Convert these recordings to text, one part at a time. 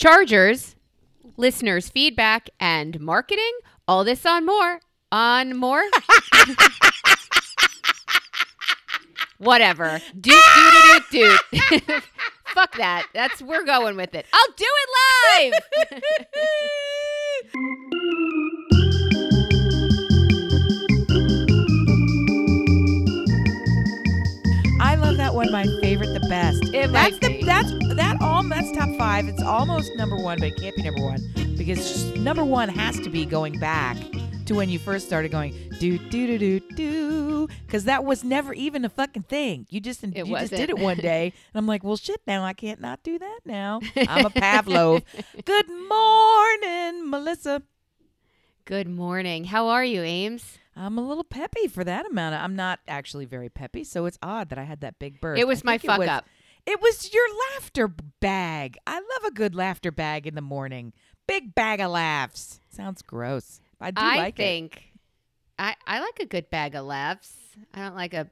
chargers, listeners' feedback, and marketing. All this on more. On more. Whatever. Doot, doot, doot, doot. Fuck that. That's we're going with it. I'll do it live. one. My favorite, the best. It that's the be. that's that all that's top five. It's almost number one, but it can't be number one because number one has to be going back to when you first started going do do do do do because that was never even a fucking thing. You just you just wasn't. did it one day, and I'm like, well, shit. Now I can't not do that. Now I'm a Pavlov. Good morning, Melissa. Good morning. How are you, Ames? I'm a little peppy for that amount. Of, I'm not actually very peppy, so it's odd that I had that big burst. It was I my think it fuck was- up. It was your laughter bag. I love a good laughter bag in the morning. Big bag of laughs. Sounds gross. I do I like it. think I I like a good bag of laughs. I don't like a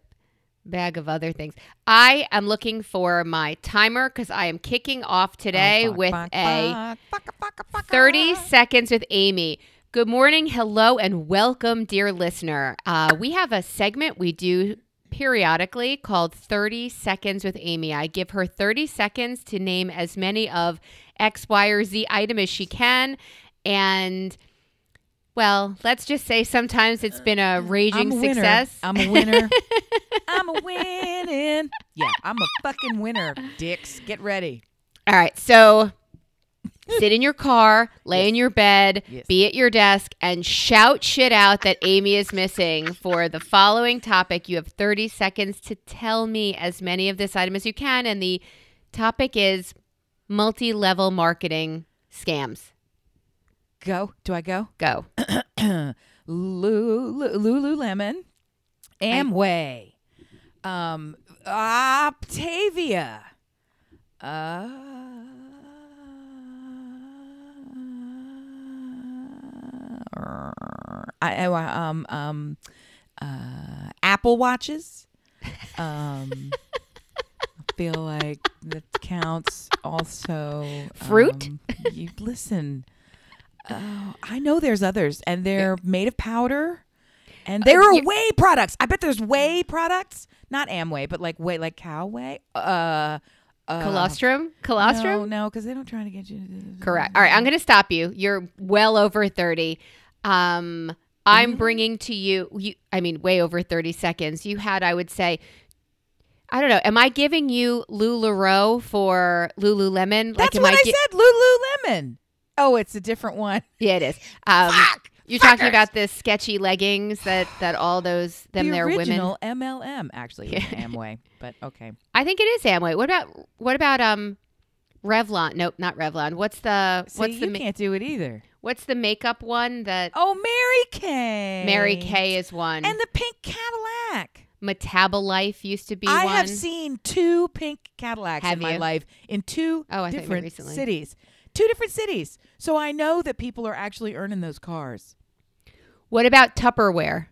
bag of other things. I am looking for my timer because I am kicking off oh, today Oh, fuck, with fuck, a fuck, fuck, fuck, fuck, 30 fuck. seconds with Amy. Good morning, hello, and welcome, dear listener. Uh, we have a segment we do periodically called 30 Seconds with Amy. I give her 30 seconds to name as many of X, Y, or Z item as she can. And, well, let's just say sometimes it's been a raging I'm a success. I'm a winner. I'm a winning. Yeah, I'm a fucking winner, dicks. Get ready. All right. So sit in your car, lay in your bed, Yes. be at your desk, and shout shit out that Amy is missing for the following topic. You have 30 seconds to tell me as many of this item as you can. And the topic is multi level marketing scams. Go. Do I go? Go. Lulu, Lululemon, Amway, um, Optavia, uh, I, I um um uh, Apple watches. Um, I feel like that counts. Also, Fruit? um, you listen. Oh, I know there's others, and they're made of powder, and there are whey products. I bet there's whey products, not Amway, but like whey, like cow whey. Uh, uh, Colostrum? Colostrum? No, no, because they don't try to get you. To, Correct. All right, I'm going to stop you. You're well over 30. Um, I'm bringing to you, you, I mean, way over 30 seconds. You had, I would say, I don't know. Am I giving you LuLaRoe for Lululemon? That's am what I, gi- said. Lululemon. Oh, it's a different one. Yeah, it is. Um, Fuck! You're talking about the sketchy leggings that that all those them the there women. original MLM actually was Amway, but okay. I think it is Amway. What about what about um Revlon? Nope, not Revlon. What's the See, what's the you ma- can't do it either. What's the makeup one that Oh, Mary Kay. Mary Kay is one? and the pink Cadillac. Metabolife used to be I one. have seen two pink Cadillacs Have in my life in two Oh, I thought you meant different recently. cities. Two different cities. So I know that people are actually earning those cars. What about Tupperware?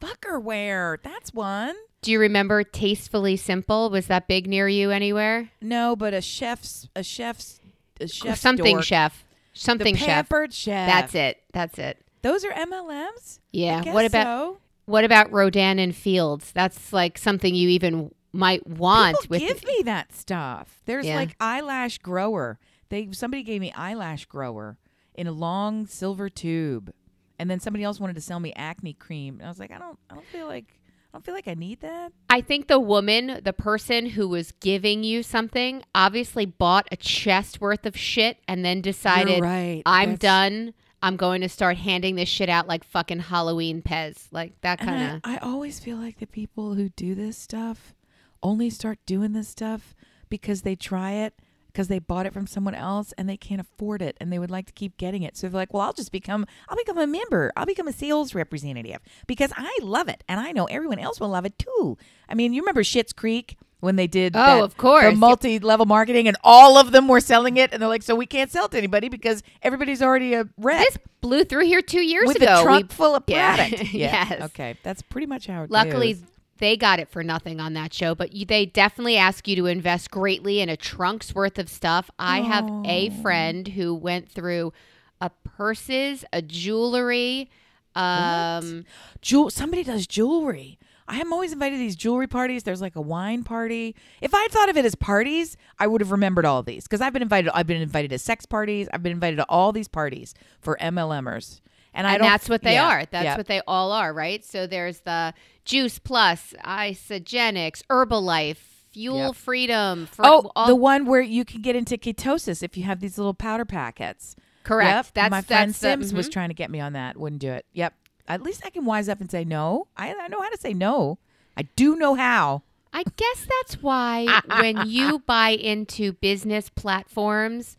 Fuckerware. That's one. Do you remember Tastefully Simple? Was that big near you anywhere? No, but a chef's a chef's a chef's Something dork. chef. Something the chef. pampered chef. That's it. That's it. Those are MLMs. Yeah. What about so. what about Rodan and Fields? That's like something you even might want People with give me that stuff. There's Yeah. like eyelash grower. They somebody gave me eyelash grower in a long silver tube, and then somebody else wanted to sell me acne cream. And I was like, I don't, I don't feel like, I don't feel like I need that. I think the woman, the person who was giving you something, obviously bought a chest worth of shit and then decided, right. I'm That's- done. I'm going to start handing this shit out like fucking Halloween Pez. Like that kind of. I, I always feel like the people who do this stuff only start doing this stuff because they try it because they bought it from someone else and they can't afford it and they would like to keep getting it. So they're like, well, I'll just become, I'll become a member. I'll become a sales representative because I love it and I know everyone else will love it too. I mean, you remember Schitt's Creek when they did Oh, that- of course. the multi-level marketing and all of them were selling it and they're like, so we can't sell it to anybody because everybody's already a rep This blew through here two years with ago. With a We- full of product. Yeah. Yes. Okay. That's pretty much how it luckily, goes. They got it for nothing on that show, but you, they definitely ask you to invest greatly in a trunk's worth of stuff. I have a Oh. friend who went through a purses, a jewelry, um, Jewel. Somebody does jewelry. I am always invited to these jewelry parties. There's like a wine party. If I had thought of it as parties, I would have remembered all these because I've been invited. I've been invited to sex parties. I've been invited to all these parties for MLMers, and, I and that's what they yeah, are. That's yeah. what they all are, right? So there's the Juice Plus, Isagenix, Herbalife, Fuel Yep. Freedom. For Oh, all, the one where you can get into ketosis if you have these little powder packets. correct. Yep. That's my friend that's the- Sims was mm-hmm. trying to get me on that. Wouldn't do it. Yep. At least I can wise up and say no. I, I know how to say no. I do know how. I guess that's why when you buy into business platforms,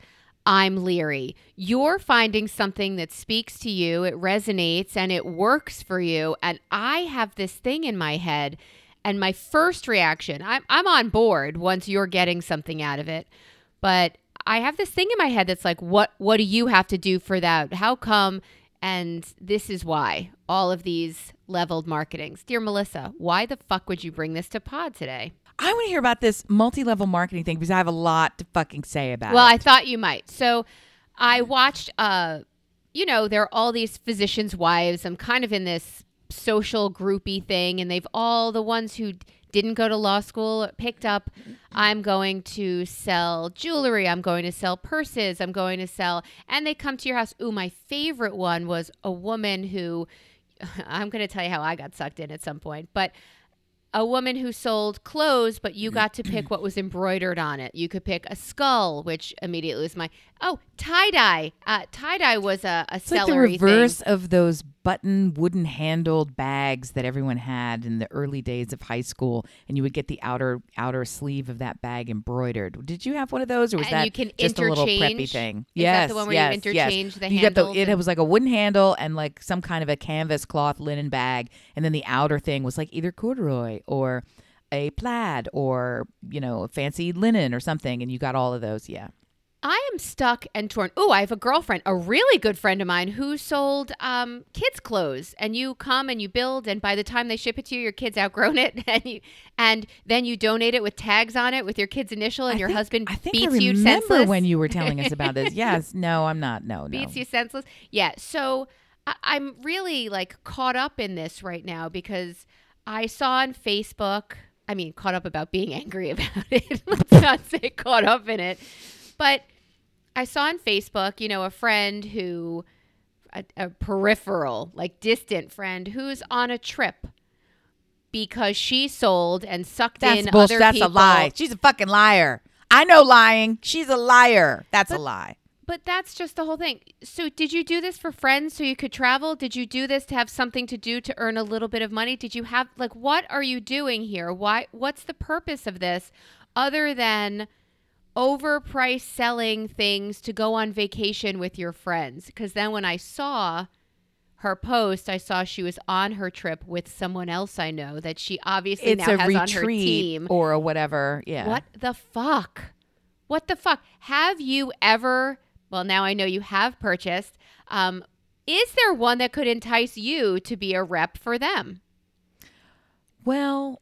I'm leery. You're finding something that speaks to you, it resonates, and it works for you. And I have this thing in my head, and my first reaction, I'm, I'm on board once you're getting something out of it. But I have this thing in my head that's like, what, what do you have to do for that? How come? And this is why all of these leveled marketings. Dear Melissa, why the fuck would you bring this to pod today? I want to hear about this multi-level marketing thing because I have a lot to fucking say about Well, it. Well, I thought you might. So I watched uh you know, there are all these physicians' wives. I'm kind of in this social groupy thing and they've all the ones who didn't go to law school picked up I'm going to sell jewelry, I'm going to sell purses, I'm going to sell and they come to your house. Ooh, my favorite one was a woman who I'm going to tell you how I got sucked in at some point, but a woman who sold clothes, but you got to pick what was embroidered on it. You could pick a skull, which immediately was my oh tie dye. Uh, tie dye was a, a it's like the reverse thing. of those button wooden handled bags that everyone had in the early days of high school, and you would get the outer outer sleeve of that bag embroidered. Did you have one of those, or was And that you can just a little preppy thing? is that yes, the one where you yes, interchange yes. the you got the, it was like a wooden handle and like some kind of a canvas cloth linen bag, and then the outer thing was like either corduroy or a plaid or you know fancy linen or something, and you got all of those. Yeah. I am stuck and torn. Oh, I have a girlfriend, a really good friend of mine, who sold um, kids' clothes. And you come and you build, and by the time they ship it to you, your kid's outgrown it, and you, and then you donate it with tags on it with your kid's initial, and I your think- husband I think beats I you remember senseless. when you were telling us about this. Yes. No, I'm not. No, no. beats you senseless. Yeah. So I- I'm really like caught up in this right now because I saw on Facebook. I mean, caught up about being angry about it. Let's not say caught up in it, but I saw on Facebook, you know, a friend who, a, a peripheral, like distant friend who's on a trip because she sold and sucked That's in other That's people. a lie. She's a fucking liar. I know lying. She's a liar. That's a lie. But that's just the whole thing. So, did you do this for friends so you could travel? Did you do this to have something to do to earn a little bit of money? Did you have like what are you doing here? Why what's the purpose of this other than overpriced selling things to go on vacation with your friends? Cuz then when I saw her post, I saw she was on her trip with someone else I know that she obviously It's now a has on her team. or whatever. Yeah. What the fuck? What the fuck? Have you ever? Well, now I know you have purchased. Um, is there one that could entice you to be a rep for them? Well,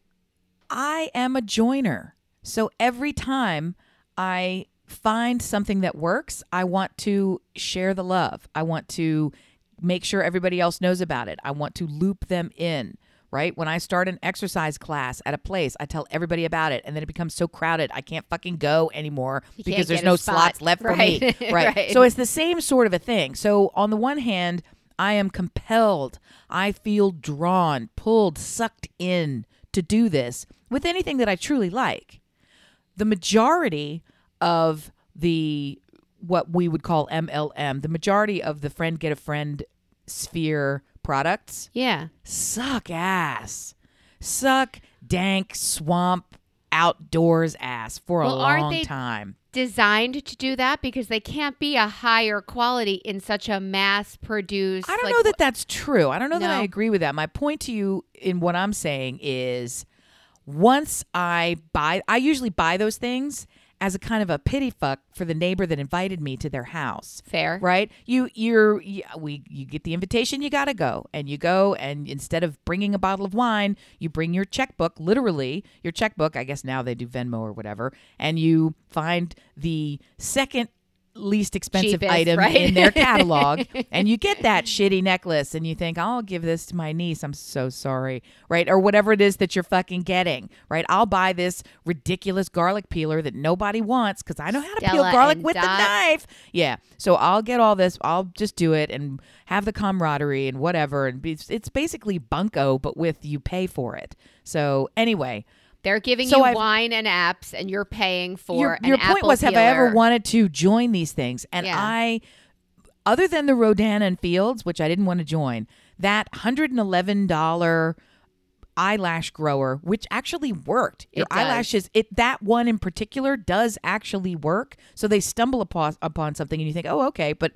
I am a joiner. So every time I find something that works, I want to share the love. I want to make sure everybody else knows about it. I want to loop them in. Right? When I start an exercise class at a place, I tell everybody about it and then it becomes so crowded I can't fucking go anymore You because there's no spot. slots left for me. Right. Right. Right. So it's the same sort of a thing. So on the one hand, I am compelled, I feel drawn, pulled, sucked in to do this with anything that I truly like. The majority of the what we would call MLM, the majority of the friend get a friend sphere products Yeah. suck ass. Suck dank swamp outdoors ass for a Well, aren't long they- time. Designed to do that because they can't be a higher quality in such a mass produced. I don't like, know that that's true. I don't know that I agree with that. My point to you in what I'm saying is once I buy I usually buy those things as a kind of a pity fuck for the neighbor that invited me to their house. Fair. Right? You you're you, we you get the invitation, you got to go. And you go and instead of bringing a bottle of wine, you bring your checkbook, literally, your checkbook, I guess now they do Venmo or whatever, and you find the second least expensive Cheapest, item right? in their catalog. And you get that shitty necklace and you think i'll give this to my niece. I'm so sorry right? Or whatever it is that you're fucking getting right? I'll buy this ridiculous garlic peeler that nobody wants because i know how to peel garlic with the Dot. knife. Yeah. So i'll get all this i'll just do it and have the camaraderie and whatever. And be, it's basically bunko but with you pay for it. So anyway They're giving So you I've- wine and apps, and you're paying for your, your point was have i ever wanted to join these things? And Yeah. i other than the rodan and fields which i didn't want to join that $111 eyelash grower which actually worked. Your eyelashes it that one in particular does actually work. So they stumble upon, upon something and you think oh okay but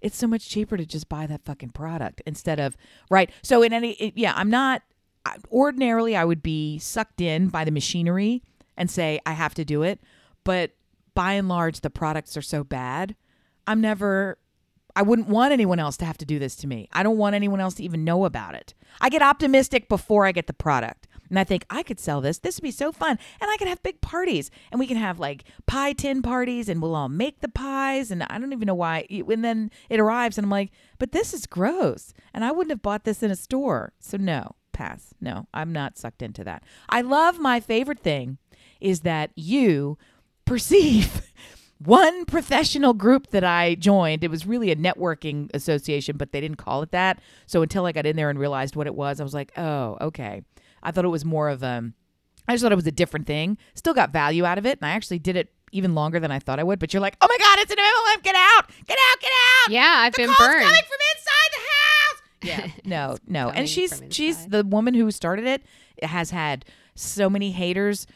it's so much cheaper to just buy that fucking product instead of right. So in any it, yeah i'm not ordinarily i would be sucked in by the machinery and say i have to do it. But by and large the products are so bad i'm never i wouldn't want anyone else to have to do this to me. I don't want anyone else to even know about it. I get optimistic before i get the product and i think i could sell this. This would be so fun and i could have big parties and we can have like pie tin parties and we'll all make the pies and i don't even know why and then it arrives and i'm like but this is gross and i wouldn't have bought this in a store. So no pass no i'm not sucked into that i love my favorite thing is that you perceive one professional group that I joined. It was really a networking association, but they didn't call it that. So until I got in there and realized what it was, I was like, oh, okay. I thought it was more of a, I just thought it was a different thing. Still got value out of it. And I actually did it even longer than I thought I would. But you're like, oh my God, it's an MLM. Get out. Get out. Get out. Yeah, I've The been burned. coming from inside. Yeah. No, no. And she's she's the woman who started it has had so many haters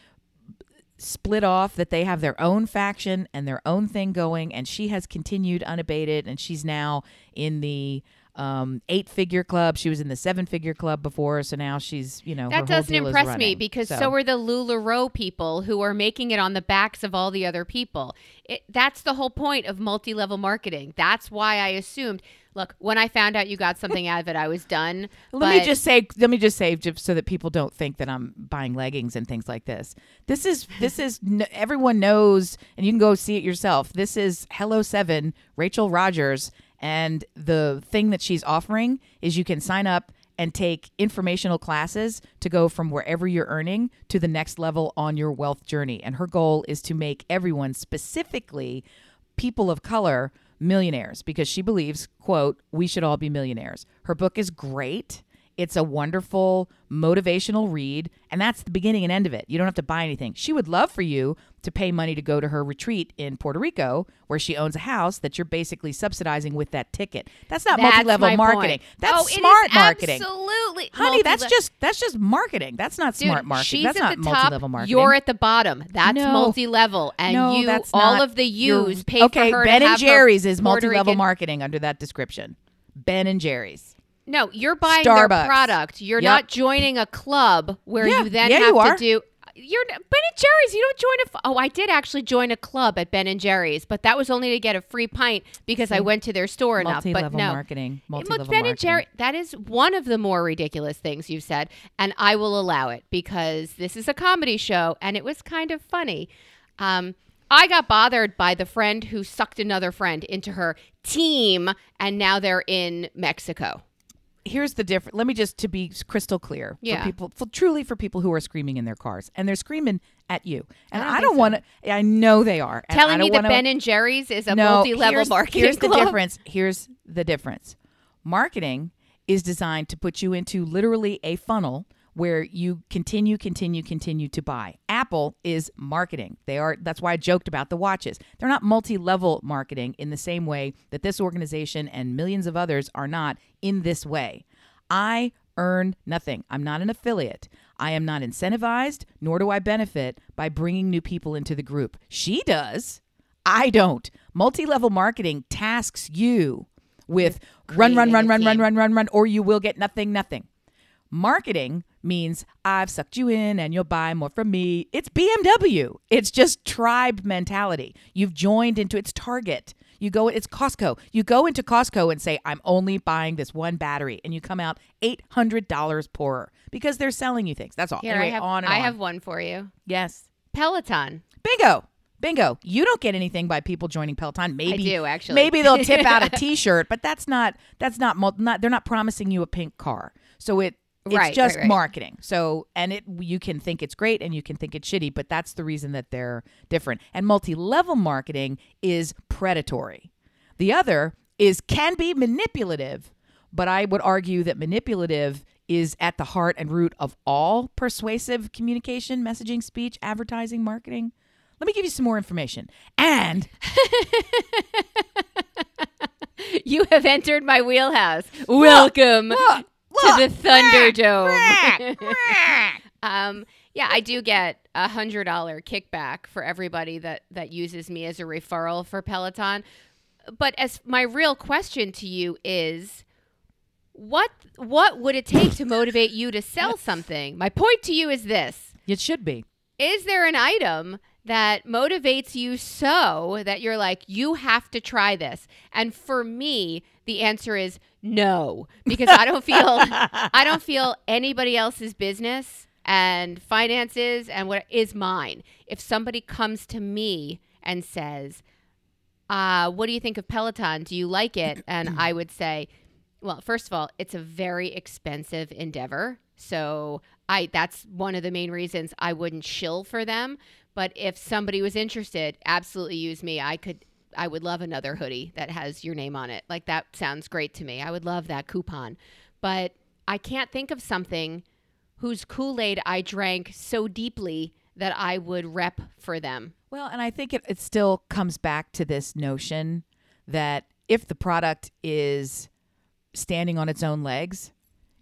split off that they have their own faction and their own thing going and she has continued unabated and she's now in the um, eight figure club she was in the seven figure club before so now she's you know That doesn't impress me running. because so. are the LuLaRoe people who are making it on the backs of all the other people. It, that's the whole point of multi level marketing. That's why I assumed. Look, when I found out you got something out of it, I was done. Let me just say, let me just say, just so that people don't think that I'm buying leggings and things like this. This is, this is, everyone knows, and you can go see it yourself. This is Hello Seven, Rachel Rogers, and the thing that she's offering is you can sign up and take informational classes to go from wherever you're earning to the next level on your wealth journey. And her goal is to make everyone, specifically people of color millionaires because she believes quote we should all be millionaires. Her book is great it's a wonderful motivational read and that's the beginning and end of it you don't have to buy anything she would love for you to pay money to go to her retreat in puerto rico where she owns a house that you're basically subsidizing with that ticket that's not That's multi-level marketing point. that's oh, smart marketing Absolutely, honey that's Multi-le- just that's just marketing that's not Dude, smart marketing that's at not multi-level marketing You're at the bottom. That's No. multi-level, and no, you that's all not- of the you're- U's pay okay, for her Ben to and Jerry's is multi-level Rican- marketing under that description. Ben and Jerry's. No, you're buying their product. You're Yep. not joining a club where Yeah, you then yeah, have you to do. You're Ben and Jerry's. You don't join a. Oh, I did actually join a club at Ben and Jerry's, but that was only to get a free pint because I went to their store enough. But Multi-level no, marketing. Look, Multi-level Ben marketing. and Jerry. That is one of the more ridiculous things you've said, and I will allow it because this is a comedy show, and it was kind of funny. Um, I got bothered by the friend who sucked another friend into her team, and now they're in Mexico. Here's the difference. Let me just to be crystal clear Yeah. for people, for, truly for people who are screaming in their cars and they're screaming at you. And I don't don't want to. I know they are. telling me that wanna- Ben and Jerry's is a no, multi-level here's, marketing Here's the difference. Here's the difference. Marketing is designed to put you into literally a funnel where you continue, continue, continue to buy. Apple is marketing. They are that's why I joked about the watches. They're not multi-level marketing in the same way that this organization and millions of others are not in this way. I earn nothing. I'm not an affiliate. I am not incentivized, nor do I benefit by bringing new people into the group. She does. I don't. Multi level marketing tasks you with run, run, creating run, run, run, run, run, run, or you will get nothing, nothing. Marketing means I've sucked you in and you'll buy more from me. It's BMW. It's just tribe mentality. You've joined into its target. You go, it's Costco. You go into Costco and say, I'm only buying this one battery, and you come out $800 poorer because they're selling you things. That's all. Here anyway, I have on and I on. have one for you. yes. Peloton. Bingo. Bingo. You don't get anything by people joining Peloton. Maybe do, actually. Maybe they'll tip out a t-shirt, but that's not that's not not they're not promising you a pink car. So it it's Right, just right, right. marketing. So and it you can think it's great and you can think it's shitty, but that's the reason that they're different. And multi-level marketing is predatory. The other is can be manipulative, but I would argue that manipulative is at the heart and root of all persuasive communication, messaging, speech, advertising, marketing. Let me give you some more information. And You have entered my wheelhouse. Welcome look, to the Thunderdome. um, yeah, I do get a hundred dollar kickback for everybody that that uses me as a referral for Peloton. But as my real question to you is, what what would it take to motivate you to sell something? My point to you is this: it should be. is there an item that motivates you so that you're like you have to try this and for me the answer is no because i don't feel i don't feel anybody else's business and finances and what is mine if somebody comes to me and says uh, what do you think of peloton do you like it and i would say well, first of all, it's a very expensive endeavor. So I that's one of the main reasons I wouldn't shill for them. But if somebody was interested, absolutely use me. I could I would love another hoodie that has your name on it. Like that sounds great to me. I would love that coupon. But I can't think of something whose Kool-Aid I drank so deeply that I would rep for them. Well, and I think it, it still comes back to this notion that if the product is standing on its own legs,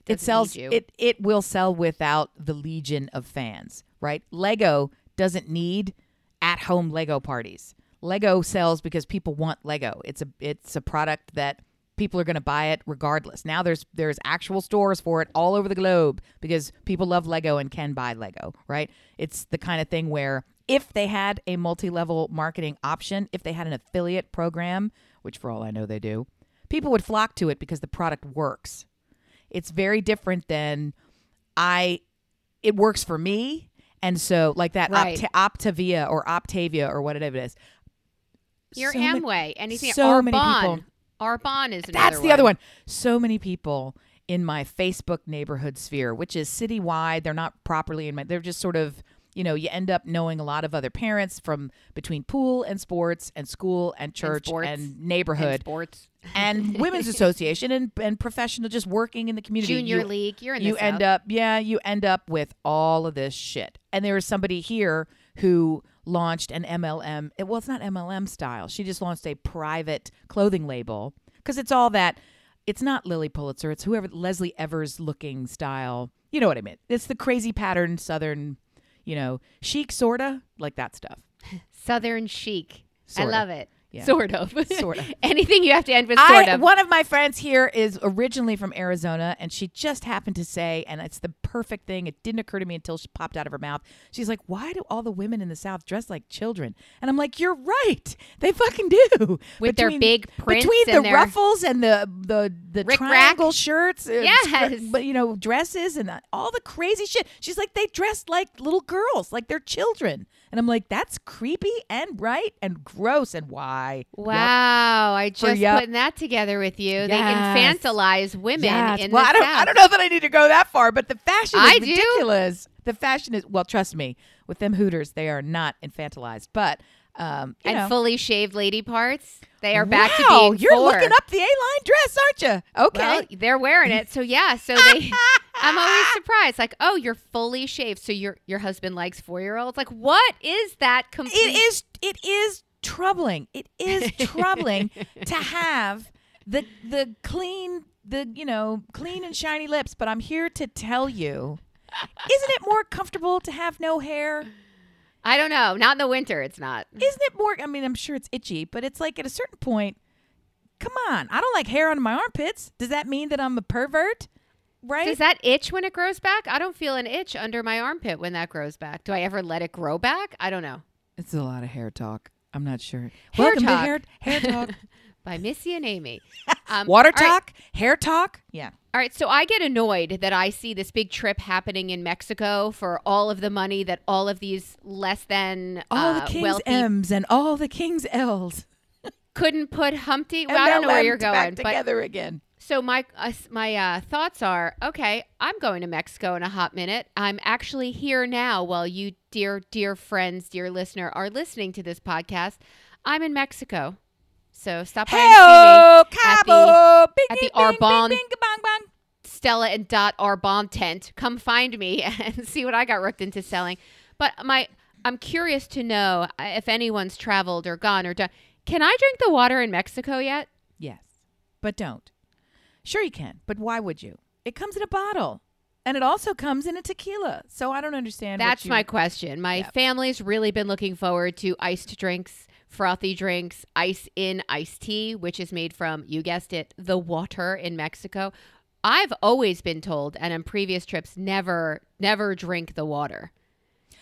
it Doesn't sells you. it it will sell without the legion of fans, right? Lego doesn't need at-home Lego parties. Lego sells because people want Lego. It's a it's a product that people are going to buy it regardless. Now there's there's actual stores for it all over the globe because people love Lego and can buy Lego, right? It's the kind of thing where if they had a multi-level marketing option, if they had an affiliate program, which for all I know they do, people would flock to it because the product works. It's very different than I it works for me and so like that Right. Opta- Optavia or Optavia or whatever it is. Your So many- anything so many people- Arbonne is That's the other one. So many people in my Facebook neighborhood sphere, which is citywide. They're not properly in my. They're just sort of. You know, you end up knowing a lot of other parents from between pool and sports and school and church sports and, and neighborhood sports. and, women's association and, and professional just working in the community. Junior You- league. You're in you the end South. up yeah you end up with all of this shit and there is somebody here who launched an mlm it, well it's not mlm style she just launched a private clothing label because it's all that it's not lilly pulitzer it's whoever lesley evers looking style you know what i mean it's the crazy pattern southern you know chic sorta like that stuff Southern chic. Sorta. I love it. Yeah. Sort of. Sort of. Anything you have to end with sort I, of. One of my friends here is originally from Arizona, and she just happened to say, and it's the perfect thing. It didn't occur to me until she popped out of her mouth. She's like, "Why do all the women in the South dress like children?" And I'm like, "You're right. They fucking do." With their big prints between the their- ruffles and the the the Rick triangle Rack? shirts, Yes. but you know dresses and all the crazy shit. She's like, they dress like little girls, like they're children. And I'm like, that's creepy and right and gross. And why? Yep. Wow, I just yup. putting that together with you. Yes. They infantilize women Yes. in well, the I don't, South. I don't know that I need to go that far, but the fashion is I do. ridiculous. The fashion is well, trust me, with them Hooters, they are not infantilized, but um, and know, fully shaved lady parts. They are back to Wow, being You're four. looking up the A-line dress, aren't you? Okay. Well, they're wearing it, so yeah. So they, I'm always surprised. Like, oh, you're fully shaved, so your your husband likes four year olds. Like, what is that? Complete. it is it is troubling. It is troubling to have the the clean the you know clean and shiny lips, but I'm here to tell you, isn't it more comfortable to have no hair? I don't know. Not in the winter. It's not. Isn't it more? I mean, I'm sure it's itchy, but it's like at a certain point. Come on, I don't like hair on my armpits. Does that mean that I'm a pervert? right? Does that itch when it grows back? I don't feel an itch under my armpit when that grows back. Do I ever let it grow back? I don't know. it's a lot of hair talk. I'm not sure. Hair Welcome talk. to hair hair talk, By Missy and Amy. Um, water all right. talk, hair talk. Yeah. All right, so I get annoyed that I see this big trip happening in Mexico for all of the money that all of these less than All uh, the king's wealthy M's and all the king's L's. couldn't put Humpty. Well, I don't know where you're back going, but together again. so my uh, my uh, thoughts are okay. I'm going to Mexico in a hot minute. I'm actually here now while you, dear dear friends, dear listener, are listening to this podcast. I'm in Mexico, so stop by and see me. At Cabo, bing, at the Arbonne bing, bing, bang, bang. Stella and Dot bomb tent. Come find me and see what I got ripped into selling. But my, I'm curious to know uh, if anyone's traveled or gone or done. Can I drink the water in Mexico yet? Yes, but don't. Sure, you can, but why would you? It comes in a bottle, and it also comes in a tequila. So I don't understand. That's you- my question. My Yeah. family's really been looking forward to iced drinks, frothy drinks, ice in iced tea, which is made from, you guessed it, the water in Mexico. I've always been told, and on previous trips, never, never drink the water.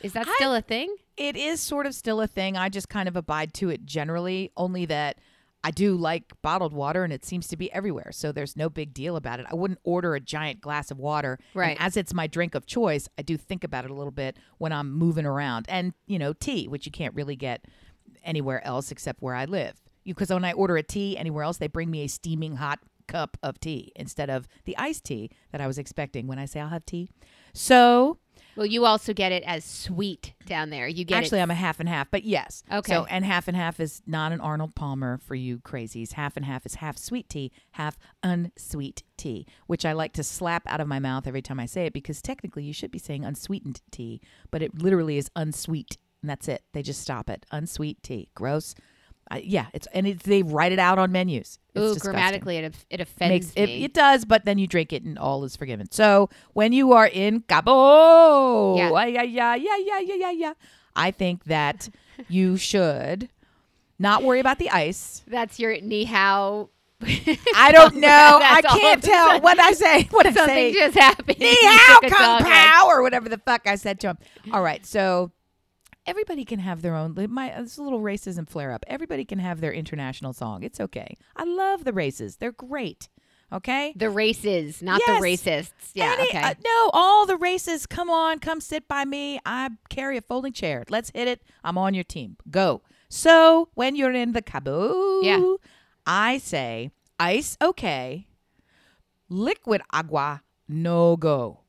Is that still a thing? It is sort of still a thing. I just kind of abide to it generally, only that I do like bottled water and it seems to be everywhere. So there's no big deal about it. I wouldn't order a giant glass of water. and Right. as it's my drink of choice, I do think about it a little bit when I'm moving around. And, you know, tea, which you can't really get anywhere else except where I live. Because when I order a tea anywhere else, they bring me a steaming hot cup of tea instead of the iced tea that I was expecting when I say I'll have tea. So Well, you also get it as sweet down there. You get Actually, it. I'm a half and half, but yes. Okay. So, and half and half is not an Arnold Palmer for you crazies. Half and half is half sweet tea, half unsweet tea, which I like to slap out of my mouth every time I say it because technically you should be saying unsweetened tea, but it literally is unsweet, and that's it. They just stop it. Unsweet tea, gross. Uh, yeah, it's and it, they write it out on menus. It's Ooh, disgusting. grammatically, it it offends Makes, me. It, it, does, but then you drink it and all is forgiven. So when you are in Cabo, yeah, yeah, yeah, yeah, yeah, yeah, yeah, I think that you should not worry about the ice. That's your ni hao I don't know. I can't tell what I say. What I say. Something just happened. Ni hao kung pao or whatever the fuck I said to him. All right, so everybody can have their own. My this little racism flare up. Everybody can have their international song. It's okay. I love the races. They're great. Okay. The races, not Yes. the racists. Yeah. Any- okay. uh, no, all the races. Come on, come sit by me. I carry a folding chair. Let's hit it. I'm on your team. Go. So when you're in the Cabo, Yeah. I say ice okay, liquid agua no go.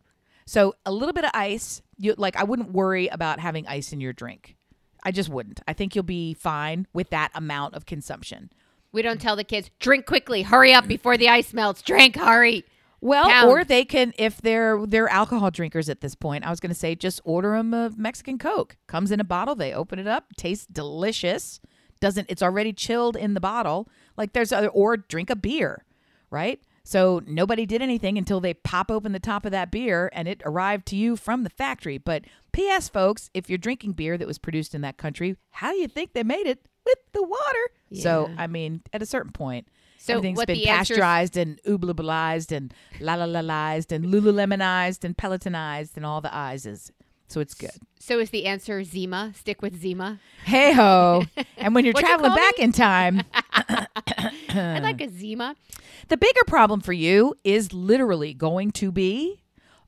So a little bit of ice. You like I wouldn't worry about having ice in your drink. I just wouldn't. I think you'll be fine with that amount of consumption. we don't tell the kids drink quickly, hurry up before the ice melts. Drink, hurry. Well, Pound. or they can if they're they're alcohol drinkers at this point. I was going to say just order them a Mexican Coke. Comes in a bottle. They open it up. Tastes delicious. Doesn't it's already chilled in the bottle? Like there's other or drink a beer, right? So nobody did anything until they pop open the top of that beer and it arrived to you from the factory. But P.S. folks, if you're drinking beer that was produced in that country, how do you think they made it with the water? So I mean, at a certain point, So everything's been answers- pasteurized and ooblablized and la la la and lululemonized and pelotonized and all the I's. So it's good. So is the answer Zima? Stick with Zima. Hey ho! and when you're you traveling call back in time, I like a Zima. the bigger problem for you is literally going to be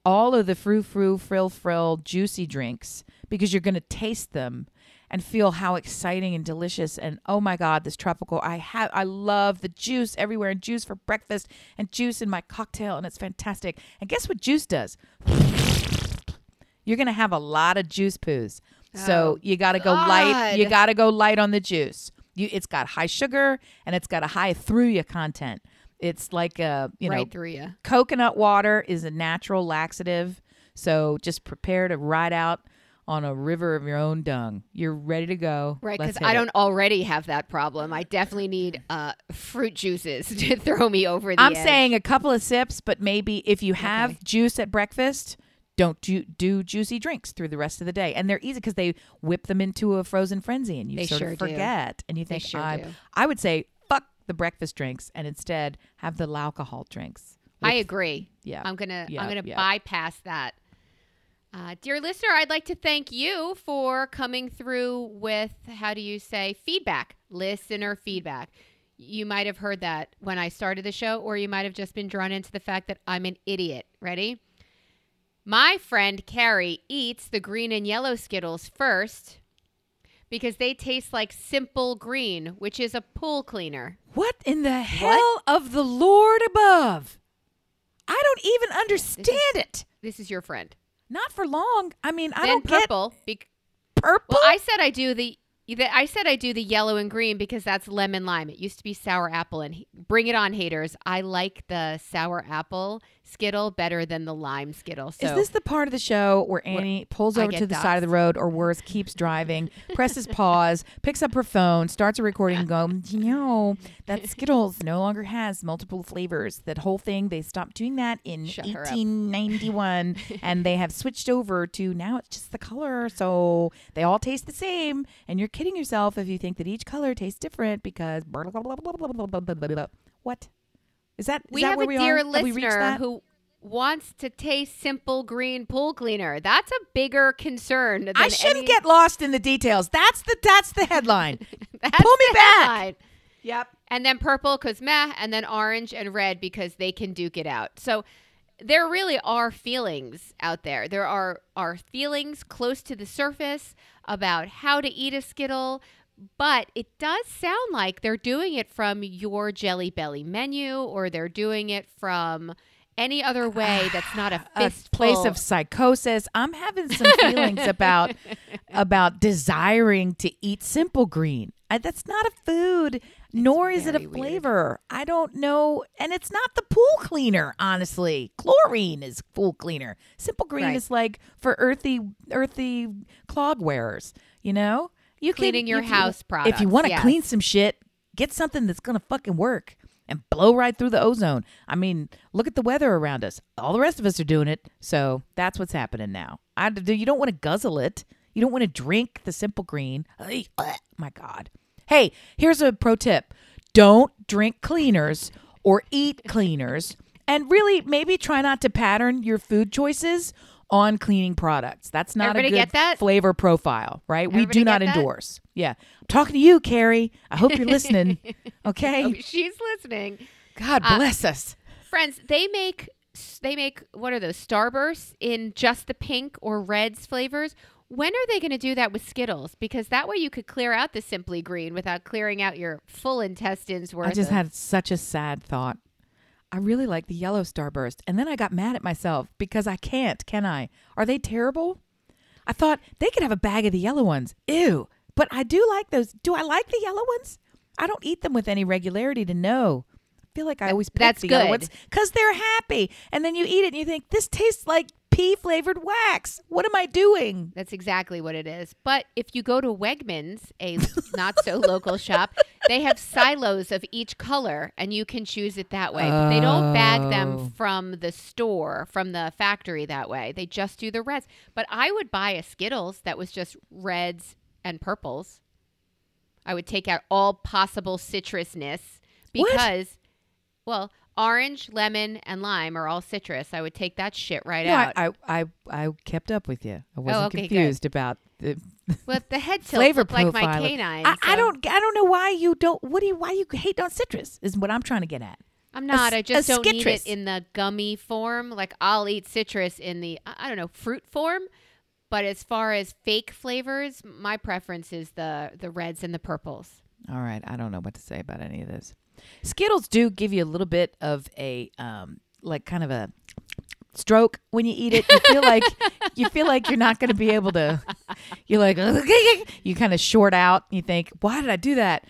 all of the frou frou frill frill juicy drinks because you're going to taste them and feel how exciting and delicious and oh my god this tropical i have i love the juice everywhere and juice for breakfast and juice in my cocktail and it's fantastic and guess what juice does you're going to have a lot of juice poos so Oh, you got to go light you got to go light on the juice you, it's got high sugar and it's got a high through you content it's like a you know through you. coconut water is a natural laxative so just prepare to ride out on a river of your own dung you're ready to go Right, because I it. don't already have that problem. I definitely need uh, fruit juices to throw me over the i'm edge. saying a couple of sips but maybe if you have Okay. juice at breakfast don't do, do juicy drinks through the rest of the day and they're easy because they whip them into a frozen frenzy and you They sort sure of do. forget and you think sure I. I would say fuck the breakfast drinks and instead have the alcohol drinks I agree. Yeah. I'm gonna Yeah, I'm gonna yeah. bypass that. Uh, dear listener, I'd like to thank you for coming through with how do you say feedback, listener feedback. You might have heard that when I started the show, or you might have just been drawn into the fact that I'm an idiot. Ready? My friend Carrie eats the green and yellow Skittles first because they taste like simple green, which is a pool cleaner. What in the hell of the Lord above? I don't even understand it. This is your friend. Not for long. I mean, I then don't get purple. purple. Well, I said I do the. the- I said I do the yellow and green because that's lemon lime. It used to be sour apple, and he- bring it on, haters. I like the sour apple Skittle better than the lime Skittle. So Is this the part of the show where Annie pulls I over get to the side of the road or worse, keeps driving, presses pause, picks up her phone, starts a recording, and go, you know, that Skittles no longer has multiple flavors. That whole thing, they stopped doing that in Shut her up. 1891 and they have switched over to now it's just the color. So they all taste the same. And you're kidding yourself if you think that each color tastes different because blah, blah, blah, blah, blah, blah, blah, blah, blah, blah. what? Is that, is we that have where a we dear are? Listener who wants to taste simple green pool cleaner. That's a bigger concern. Than I shouldn't any- get lost in the details. That's the that's the headline. That's Pull me the back. headline. yep. and then purple because meh, and then orange and red because they can duke it out. So there really are feelings out there. There are are feelings close to the surface about how to eat a Skittle, but it does sound like they're doing it from your Jelly Belly menu, or they're doing it from any other way that's not a A place of psychosis. I'm having some feelings about about desiring to eat simple green. I, that's not a food, nor is it a very weird. flavor. I don't know, and it's not the pool cleaner. Honestly, chlorine is pool cleaner. Simple green Right. is like for earthy, earthy clog wearers. You know, you can- Cleaning your if you- house If products, you want to yes. clean some shit, get something that's gonna fucking work and blow right through the ozone. I mean, look at the weather around us. All the rest of us are doing it, so that's what's happening now. I, you don't want to guzzle it. You don't want to drink the simple green. Ay, my God. Hey, here's a pro tip: don't drink cleaners or eat cleaners, and really maybe try not to pattern your food choices on cleaning products. That's not Everybody a good get that? flavor profile, right? we do not that? endorse. Yeah, I'm talking to you, Carrie. I hope you're listening. Okay. Oh, she's listening. God Uh, bless us. friends they make they make what are those starbursts in just the pink or reds flavors when are they going to do that with skittles because that way you could clear out the simply green without clearing out your full intestines worth I just of- had such a sad thought. I really like the yellow starburst, and then I got mad at myself because I can't. Can I? Are they terrible? I thought they could have a bag of the yellow ones. Ew. But I do like those. Do I like the yellow ones? I don't eat them with any regularity to know. I feel like I always pick that's the yellow ones because they're happy, and then you eat it and you think this tastes like pea flavored wax. What am I doing? that's exactly what it is but if you go to wegmans a not so local shop they have silos of each color and you can choose it that way But they don't bag Oh. them from the store from the factory that way they just do the reds but i would buy a skittles that was just reds and purples I would take out all possible citrusness What? because, well, orange, lemon, and lime are all citrus. I would take that shit right No, out. I, I, I, I kept up with you. I oh, wasn't okay, good. confused about the well, the head tilt flavor looked like profile. my canine. I, I don't I don't know why you don't what do you why you hate on citrus is what I'm trying to get at. I'm not. a I just don't need it in the gummy form. Like I'll eat citrus in the I I don't know fruit form. But as far as fake flavors, my preference is the the reds and the purples. All right, I don't know what to say about any of this. Skittles do give you a little bit of a um like kind of a stroke when you eat it. You feel like you feel like you're not going to be able to. You're like you kind of short out. You think, why did I do that?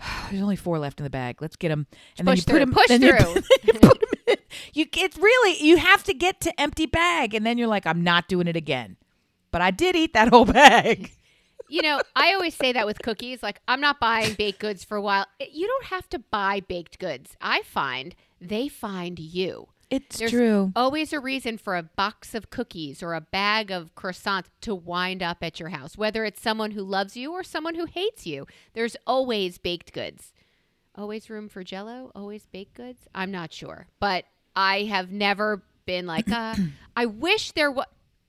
There's only four left in the bag. Let's get them. And Push then you through, put them. push then you- through. you in. You it's really you have to get to empty bag, and then you're like, I'm not doing it again. But I did eat that whole bag. You know, I always say that with cookies. Like, I'm not buying baked goods for a while. You don't have to buy baked goods. I find they find you. It's There's true. always a reason for a box of cookies or a bag of croissants to wind up at your house, whether it's someone who loves you or someone who hates you. There's always baked goods. Always room for jello, always baked goods. I'm not sure, but I have never been like, uh, I wish there was.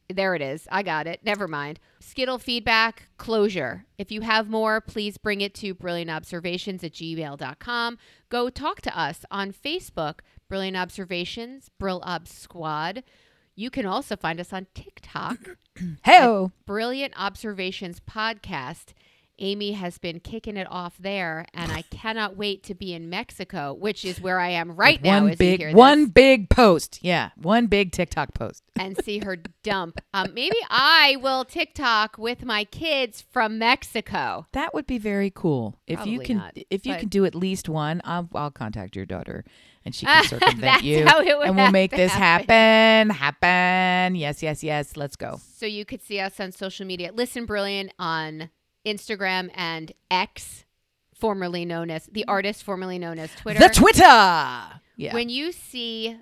There it is. I got it. Never mind. Skittle feedback, closure. If you have more, please bring it to brilliantobservations at gmail.com. Go talk to us on Facebook, Brilliant Observations, Brill Ob Squad. You can also find us on TikTok, Hey, Brilliant Observations Podcast. Amy has been kicking it off there, and I cannot wait to be in Mexico, which is where I am right now. one as you hear big one big post. Yeah, one big TikTok post. and see her dump. Um, maybe I will TikTok with my kids from Mexico. That would be very cool. If you can, not, if you but- can do at least one, I'll, I'll contact your daughter, and she can circumvent That's you, how it would and we'll make this happen. happen. Happen. Yes, yes, yes. Let's go. So you could see us on social media. Listen Brilliant on Instagram and X, formerly known as the artist, formerly known as Twitter. The Twitter. Yeah. When you see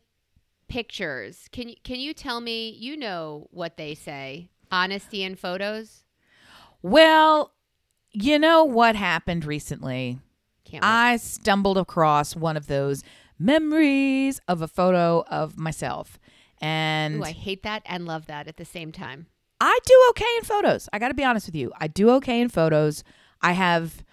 pictures, can you can you tell me? You know what they say? Honesty in photos. well, you know what happened recently? Can't. I stumbled across one of those memories of a photo of myself, and Ooh, I hate that and love that at the same time. I do okay in photos. I got to be honest with you. I do okay in photos. I have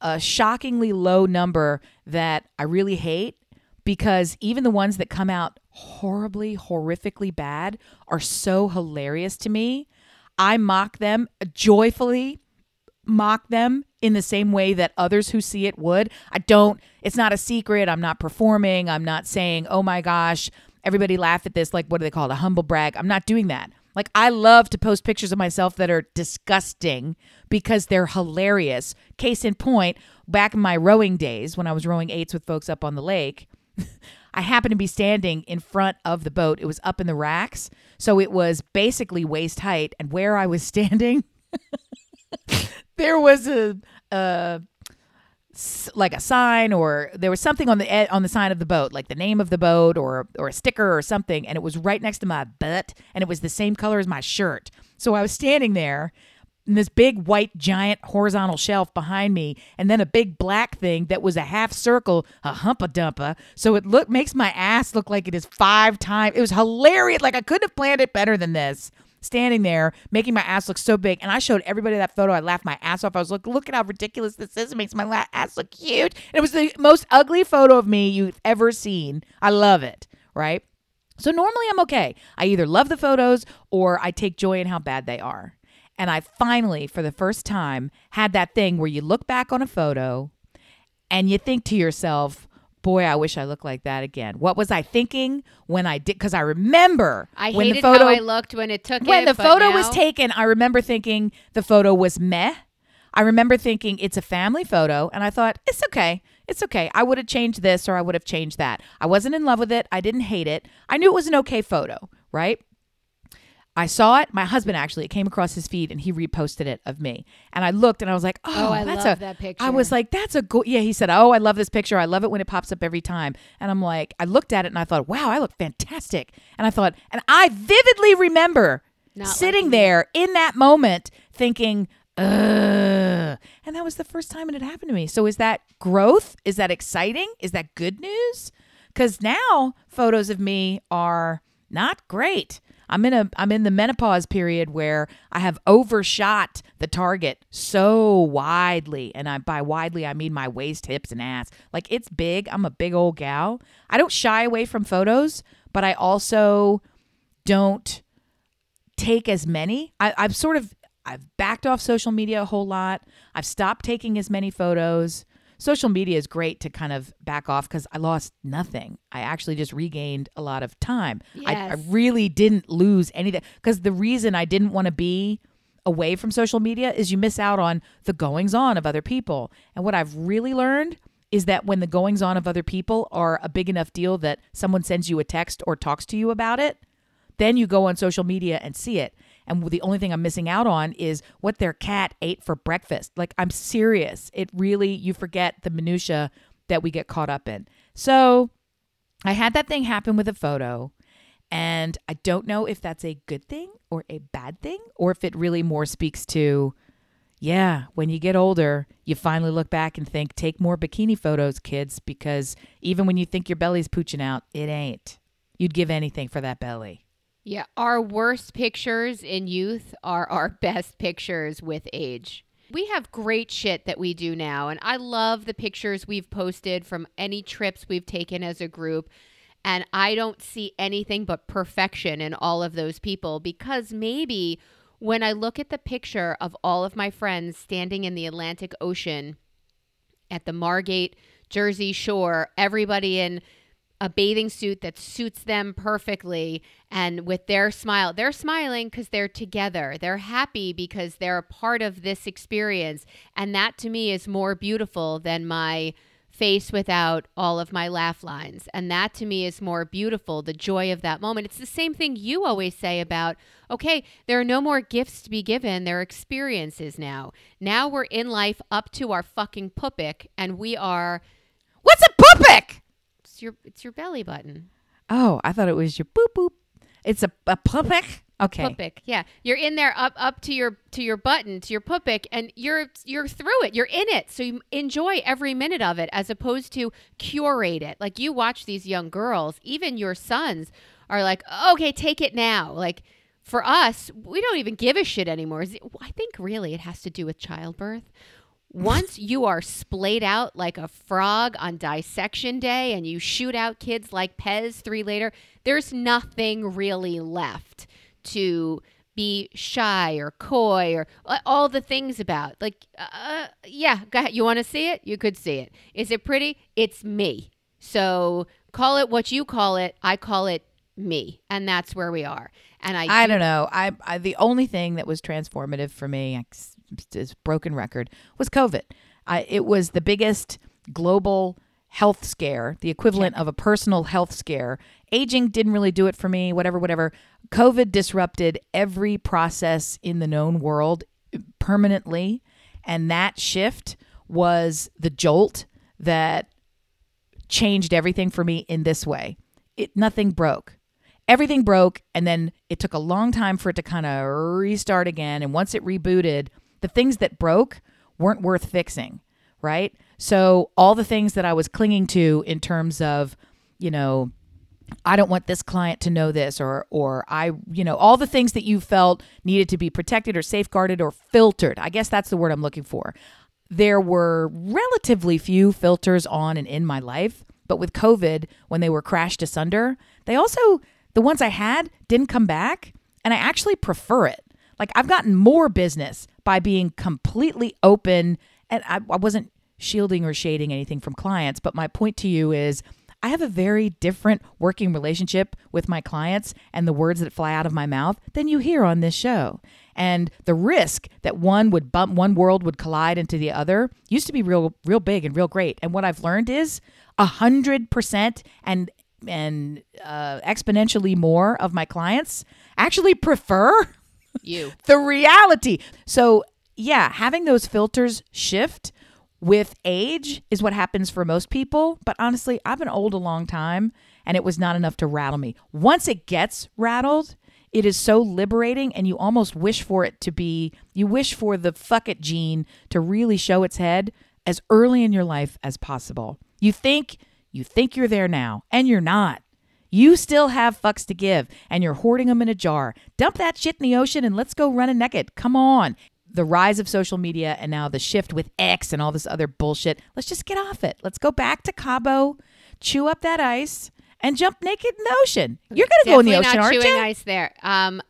a shockingly low number that I really hate because even the ones that come out horribly, horrifically bad are so hilarious to me. I mock them joyfully, mock them in the same way that others who see it would. I don't, it's not a secret. I'm not performing. I'm not saying, oh my gosh, everybody laugh at this. Like, what do they call it? A humble brag. I'm not doing that. Like, I love to post pictures of myself that are disgusting because they're hilarious. Case in point, back in my rowing days when I was rowing eights with folks up on the lake, I happened to be standing in front of the boat. It was up in the racks. So it was basically waist height. And where I was standing, there was a, a like a sign or there was something on the on the sign of the boat like the name of the boat or or a sticker or something and it was right next to my butt and it was the same color as my shirt. So i was standing there and this big white giant horizontal shelf behind me and then a big black thing that was a half circle a humpa dumpa so it look makes my ass look like it is five times it was hilarious like i couldn't have planned it better than this standing there making my ass look so big and i showed everybody that photo. I laughed my ass off. I was like look at how ridiculous this is. It makes my ass look huge and it was the most ugly photo of me you've ever seen. I love it right? So normally I'm okay. I either love the photos or I take joy in how bad they are. And I finally, for the first time, had that thing where you look back on a photo and you think to yourself, boy, I wish I looked like that again. What was I thinking when I did? Because I remember I when hated the photo how I looked when it took when it. the photo was taken, I remember thinking the photo was meh. I remember thinking it's a family photo, and I thought it's okay. It's okay. I would have changed this or I would have changed that. I wasn't in love with it. I didn't hate it. I knew it was an okay photo, right? I saw it. My husband actually it came across his feed and he reposted it of me. And I looked and I was like, "Oh, Oh, I that's love a that picture. I was like, "That's a go-. yeah." He said, "Oh, I love this picture. I love it when it pops up every time." And I'm like, I looked at it and I thought, "Wow, I look fantastic." And I thought, and I vividly remember Not sitting there in that moment thinking, Ugh. And that was the first time it had happened to me. So is that growth? Is that exciting? Is that good news? Because now photos of me are not great. I'm in a I'm in the menopause period where I have overshot the target so widely, and I by widely I mean my waist, hips, and ass. Like it's big. I'm a big old gal. I don't shy away from photos, but I also don't take as many. I, I've sort of I've backed off social media a whole lot. I've stopped taking as many photos. Social media is great to kind of back off because I lost nothing. I actually just regained a lot of time. I, I really didn't lose anything because the reason I didn't want to be away from social media is you miss out on the goings on of other people. And what I've really learned is that when the goings on of other people are a big enough deal that someone sends you a text or talks to you about it, then you go on social media and see it. And the only thing I'm missing out on is what their cat ate for breakfast. Like, I'm serious. It really, you forget the minutia that we get caught up in. So I had that thing happen with a photo. And I don't know if that's a good thing or a bad thing, or if it really more speaks to, yeah, when you get older, you finally look back and think, take more bikini photos, kids, because even when you think your belly's pooching out, it ain't. You'd give anything for that belly. Yeah, our worst pictures in youth are our best pictures with age. We have great shit that we do now, and I love the pictures we've posted from any trips we've taken as a group. And I don't see anything but perfection in all of those people because maybe when I look at the picture of all of my friends standing in the Atlantic Ocean at the Margate, Jersey shore, everybody in a bathing suit that suits them perfectly and with their smile they're smiling because they're together. They're happy because they're a part of this experience. And that to me is more beautiful than my face without all of my laugh lines. And that to me is more beautiful the joy of that moment. It's the same thing you always say about okay there are no more gifts to be given there are experiences now. Now we're in life up to our fucking pupik and we are What's a pupik? It's your it's your belly button. Oh, I thought it was your boop boop. It's a, a pupik. Okay. Pupik. Yeah. You're in there up up to your to your button, to your pupik, and you're you're through it. You're in it. So you enjoy every minute of it as opposed to curate it. Like you watch these young girls, even your sons are like, "Okay, take it now." Like for us, we don't even give a shit anymore. I think really it has to do with childbirth. Once you are splayed out like a frog on dissection day and you shoot out kids like Pez three later, there's nothing really left to be shy or coy or all the things about. Like, uh, yeah, go ahead. You want to see it? You could see it. Is it pretty? It's me. So call it what you call it. I call it me, and that's where we are. And I, I don't know. I, I the only thing that was transformative for me, is broken record, was COVID. I, it was the biggest global health scare, the equivalent of a personal health scare. Aging didn't really do it for me, whatever, whatever. COVID disrupted every process in the known world permanently. And that shift was the jolt that changed everything for me in this way. It nothing broke. Everything broke and then it took a long time for it to kind of restart again and once it rebooted, the things that broke weren't worth fixing, right? So all the things that I was clinging to in terms of, you know, I don't want this client to know this or or I, you know, all the things that you felt needed to be protected or safeguarded or filtered. I guess that's the word I'm looking for. There were relatively few filters on and in my life, but with COVID when they were crashed asunder, they also the ones I had didn't come back and I actually prefer it. Like I've gotten more business by being completely open and I, I wasn't shielding or shading anything from clients, but my point to you is I have a very different working relationship with my clients and the words that fly out of my mouth than you hear on this show. And the risk that one would bump one world would collide into the other used to be real real big and real great. And what I've learned is a hundred percent and and uh, exponentially more of my clients actually prefer you. the reality. So, yeah, having those filters shift with age is what happens for most people. But honestly, I've been old a long time and it was not enough to rattle me. Once it gets rattled, it is so liberating and you almost wish for it to be, you wish for the fuck it gene to really show its head as early in your life as possible. You think, you think you're there now and you're not. You still have fucks to give and you're hoarding them in a jar. Dump that shit in the ocean and let's go running naked. Come on. The rise of social media and now the shift with X and all this other bullshit. Let's just get off it. Let's go back to Cabo, chew up that ice, and jump naked in the ocean. You're going to go in the ocean, not aren't chewing you? ice there. Um,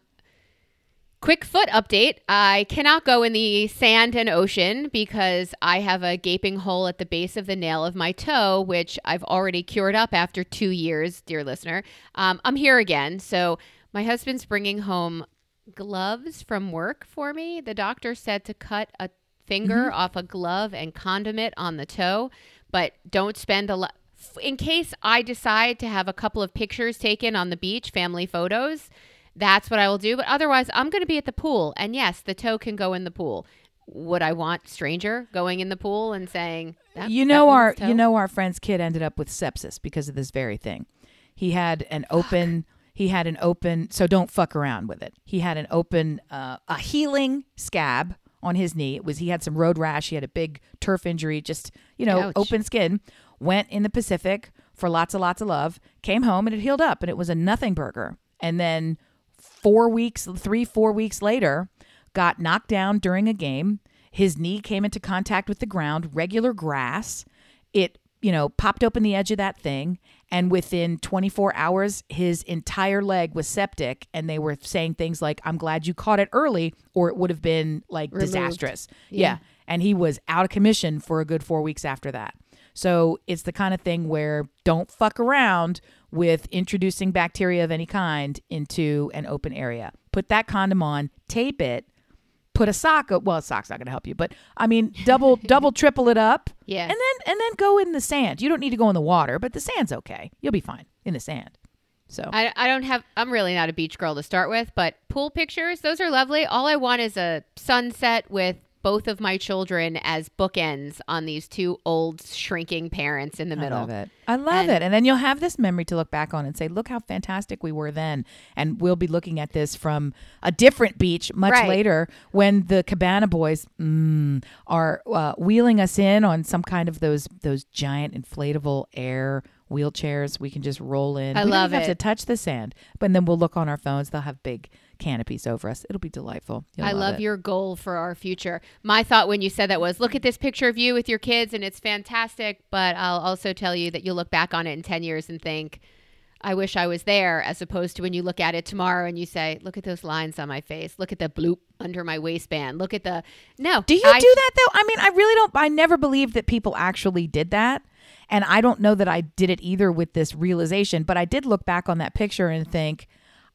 Quick foot update. I cannot go in the sand and ocean because I have a gaping hole at the base of the nail of my toe, which I've already cured up after two years, dear listener. Um, I'm here again. So my husband's bringing home gloves from work for me. The doctor said to cut a finger Mm-hmm. off a glove and condom it on the toe, but don't spend a lot. In case I decide to have a couple of pictures taken on the beach, family photos, that's what I will do. But otherwise, I'm going to be at the pool. And yes, the toe can go in the pool. Would I want stranger going in the pool and saying, that, you know our toe? you know our friend's kid ended up with sepsis because of this very thing. He had an open he had an open so don't fuck around with it. He had an open uh, a healing scab on his knee. It was he had some road rash, he had a big turf injury, just, you know, Ouch. open skin. Went in the Pacific for lots of lots of love. Came home and it healed up and it was a nothing burger. And then four weeks, three, four weeks later, got knocked down during a game. His knee came into contact with the ground, regular grass. It, you know, popped open the edge of that thing. And within 24 hours, his entire leg was septic. And they were saying things like, I'm glad you caught it early, or it would have been like Removed. disastrous. Yeah. yeah. And he was out of commission for a good four weeks after that. So it's the kind of thing where don't fuck around with introducing bacteria of any kind into an open area. Put that condom on, tape it, put a sock. Well, a sock's not going to help you, but I mean, double, double, triple it up, Yeah. and then and then go in the sand. You don't need to go in the water, but the sand's okay. You'll be fine in the sand. So I, I don't have i'm really not a beach girl to start with but pool pictures those are lovely all i want is a sunset with both of my children as bookends on these two old shrinking parents in the middle I love it. I love And- it. And then you'll have this memory to look back on and say, look how fantastic we were then. And we'll be looking at this from a different beach much Right. later when the Cabana boys mm, are uh, wheeling us in on some kind of those those giant inflatable air wheelchairs we can just roll in. I we love don't even have it. to touch the sand. But then we'll look on our phones. They'll have big canopies over us. It'll be delightful. You'll I love it. your goal for our future. My thought when you said that was look at this picture of you with your kids and it's fantastic, but I'll also tell you that you'll look back on it in 10 years and think, I wish I was there, as opposed to when you look at it tomorrow and you say, look at those lines on my face. Look at the bloop under my waistband. Look at the. No. Do you I- do that though? I mean, I really don't. I never believed that people actually did that. And I don't know that I did it either with this realization, but I did look back on that picture and think,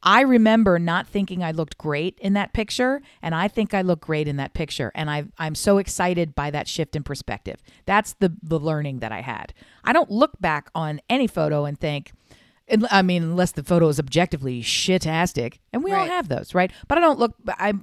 I remember not thinking I looked great in that picture, and I think I look great in that picture. And I, I'm so excited by that shift in perspective. That's the, the learning that I had. I don't look back on any photo and think, I mean, unless the photo is objectively shitastic, and we all have those, right? But I don't look. I.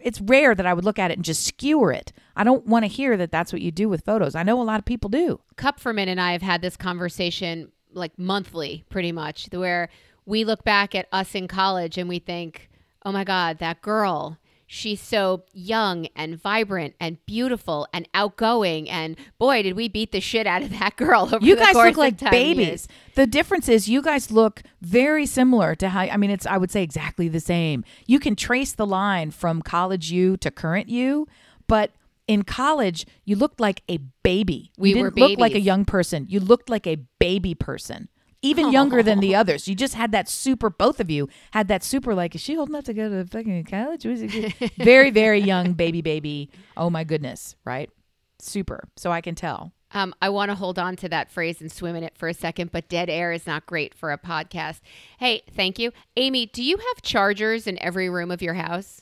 It's rare that I would look at it and just skewer it. I don't want to hear that that's what you do with photos. I know a lot of people do. Kupferman and I have had this conversation like monthly, pretty much, where we look back at us in college and we think, oh my God, that girl, she's so young and vibrant and beautiful and outgoing. And boy, did we beat the shit out of that girl over You the guys course look like babies. years. The difference is you guys look very similar to how I mean it's I would say exactly the same. You can trace the line from college you to current you, but in college you looked like a baby. We you didn't look like a young person. You looked like a baby person. Even younger than the others. You just had that super both of you had that super like is she old enough to go to fucking college? Very very young baby baby. Oh my goodness, right? Super. So I can tell. Um, I want to hold on to that phrase and swim in it for a second, but dead air is not great for a podcast. Hey, thank you. Amy, do you have chargers in every room of your house?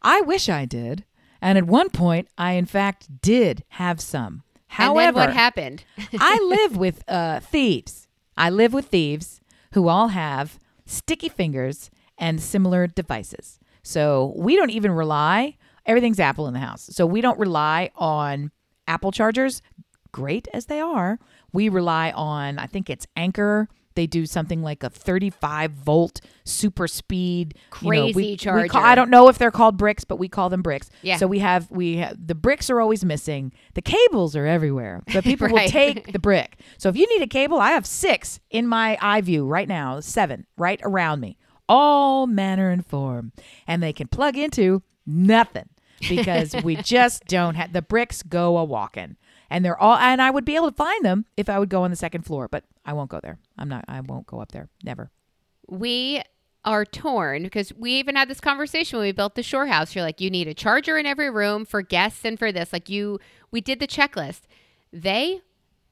I wish I did. And at one point, I in fact did have some. and then However, what happened? I live with uh, thieves. I live with thieves who all have sticky fingers and similar devices. So we don't even rely, everything's Apple in the house. So we don't rely on Apple chargers, great as they are. We rely on, I think it's Anker. They do something like a 35 volt super speed you know, we- Crazy we charger. call- I don't know if they're called bricks, but we call them bricks. Yeah. So we have we have, the bricks are always missing. The cables are everywhere, but people will take the brick. So if you need a cable, I have six in my eye view right now, seven right around me, all manner and form, and they can plug into nothing because we just don't have the bricks go a walking. And they're all, and I would be able to find them if I would go on the second floor, but I won't go there. I'm not, I won't go up there. Never. we are torn because we even had this conversation when we built the shore house. You're like, you need a charger in every room for guests and for this. Like you, we did the checklist. They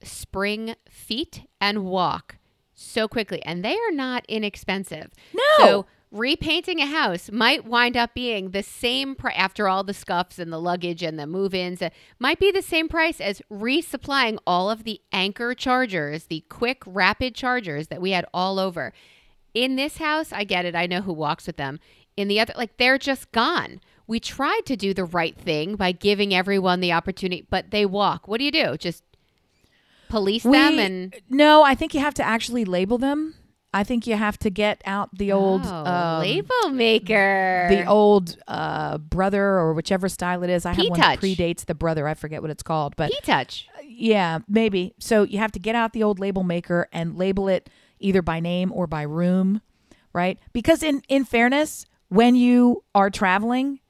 spring feet and walk so quickly, and they are not inexpensive. No. So repainting a house might wind up being the same price after all the scuffs and the luggage and the move-ins. uh, might be the same price as resupplying all of the Anker chargers, the quick rapid chargers that we had all over. In this house, I get it. I know who walks with them. In the other, like they're just gone. We tried to do the right thing by giving everyone the opportunity, but they walk. What do you do? Just police them and no, I think you have to actually label them. I think you have to get out the old Oh, um, label maker. the old uh, brother or whichever style it is. I have one that predates the brother. I forget what it's called, but P touch. yeah, maybe. So you have to get out the old label maker and label it either by name or by room, right? Because in in fairness, when you are traveling,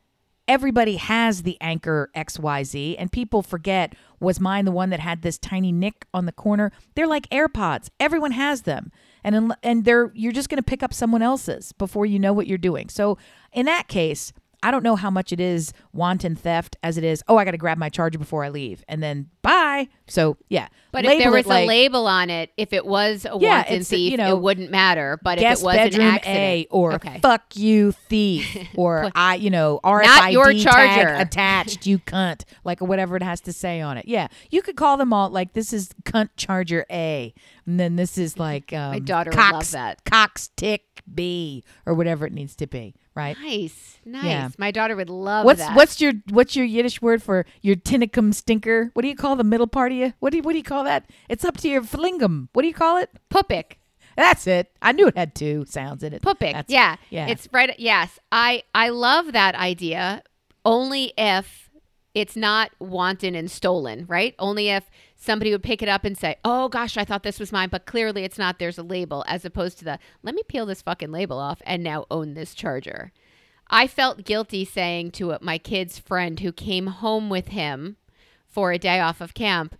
everybody has the Anker XYZ and people forget was mine the one that had this tiny nick on the corner? They're like AirPods. Everyone has them. And and they're you're just going to pick up someone else's before you know what you're doing. So in that case, I don't know how much it is wanton theft as it is, oh, I got to grab my charger before I leave and then bye. So, yeah. But if there was like a label on it, if it was a Yeah, wanton it's, you know, it wouldn't matter. But if it was an accident, A or okay. fuck you thief or I you know RFID Not your tag charger. attached you cunt like whatever it has to say on it. Yeah, you could call them all like this is cunt charger A and then this is like um, My daughter would Cox, love that. Cox tick B or whatever it needs to be. Right. nice, nice. Yeah. My daughter would love What's that. what's your what's your Yiddish word for your tinnicum stinker? What do you call the middle part of you? What do you, what do you call that? It's up to your flingum. What do you call it? Pupik? That's it. I knew it had two sounds in it. Pupik. That's- Yeah, yeah. It's right. Yes, I I love that idea. Only if it's not wanton and stolen, right? Only if somebody would pick it up and say, "Oh gosh, I thought this was mine," but clearly it's not. There's a label, as opposed to the "Let me peel this fucking label off and now own this charger." I felt guilty saying to my kid's friend who came home with him for a day off of camp,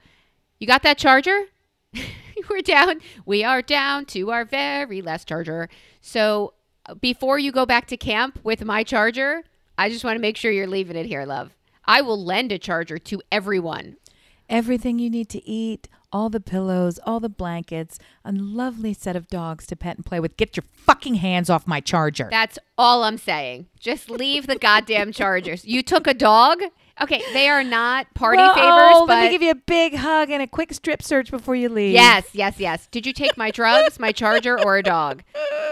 "You got that charger?" We're down. We are down to our very last charger. So before you go back to camp with my charger, I just want to make sure you're leaving it here, love. I will lend a charger to everyone. Everything you need to eat, all the pillows, all the blankets, a lovely set of dogs to pet and play with. Get your fucking hands off my charger. That's all I'm saying. Just leave the goddamn chargers. You took a dog? Okay, they are not party favors, oh, but let me give you a big hug and a quick strip search before you leave. yes, yes, yes. Did you take my drugs, my charger, or a dog?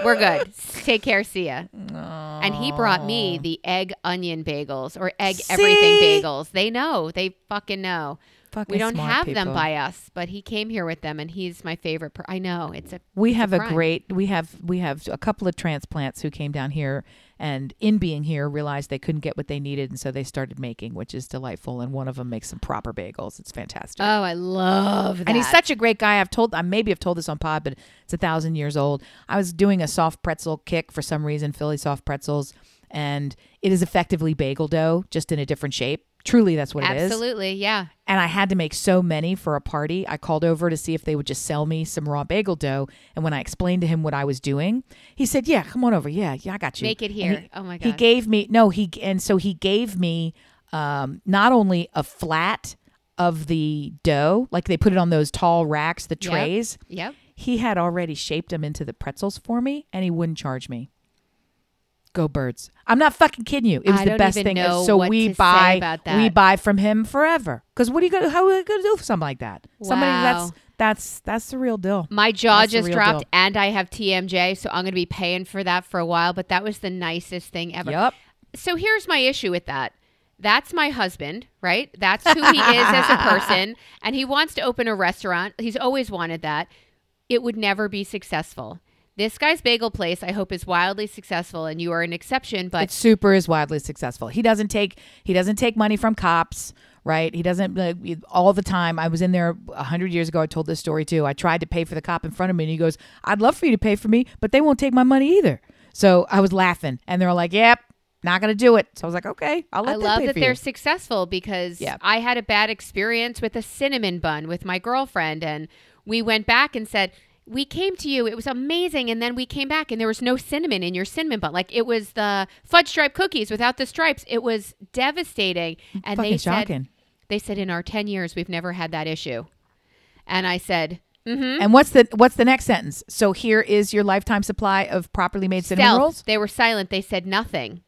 We're good. Take care. See ya. And he brought me the egg onion bagels or egg everything bagels. They know. They fucking know. Fucking we don't have them by us, but he came here with them, and he's my favorite. Per- I know it's a. We it's have a crime. great we have we have a couple of transplants who came down here and in being here realized they couldn't get what they needed and so they started making which is delightful and one of them makes some proper bagels it's fantastic Oh, I love that. and he's such a great guy i've told i maybe have told this on pod but it's a thousand years old i was doing a soft pretzel kick for some reason philly soft pretzels and it is effectively bagel dough just in a different shape truly that's what it is absolutely, yeah. and I had to make so many for a party. I called over to see if they would just sell me some raw bagel dough. And when I explained to him what I was doing, he said, "Yeah, come on over. Yeah, yeah, I got you. Make it here. he- oh my god." He gave me no. He and so he gave me um, not only a flat of the dough, like they put it on those tall racks, the Yep. trays. yep. He had already shaped them into the pretzels for me, and he wouldn't charge me. Go birds! I'm not fucking kidding you. It was I the best thing. so we buy about we buy from him forever. Because what are you gonna how are you gonna do for something like that? Somebody that's that's that's the real deal. My jaw That's just dropped, deal. and I have TMJ, so I'm going to be paying for that for a while. But that was the nicest thing ever. Yep. So here's my issue with that. That's my husband, right? That's who he is as a person, and he wants to open a restaurant. He's always wanted that. It would never be successful. This guy's bagel place, I hope, is wildly successful, and you are an exception. But It's super is wildly successful. He doesn't take he doesn't take money from cops, right? He doesn't uh, like, all the time. I was in there a hundred years ago. I told this story too. I tried to pay for the cop in front of me, and he goes, "I'd love for you to pay for me, but they won't take my money either." So I was laughing, and they're like, "Yep, not gonna do it." So I was like, "Okay, I'll let I love that they're you." successful because Yeah. I had a bad experience with a cinnamon bun with my girlfriend, and we went back and said, We came to you, it was amazing. And then we came back and there was no cinnamon in your cinnamon bun. Like it was the fudge stripe cookies without the stripes. It was devastating. And Fucking they said. They said, In our 10 years, we've never had that issue. And I said, Mm-hmm. And what's the what's the next sentence? So here is your lifetime supply of properly made cinnamon Stealth. rolls. They were silent. They said nothing.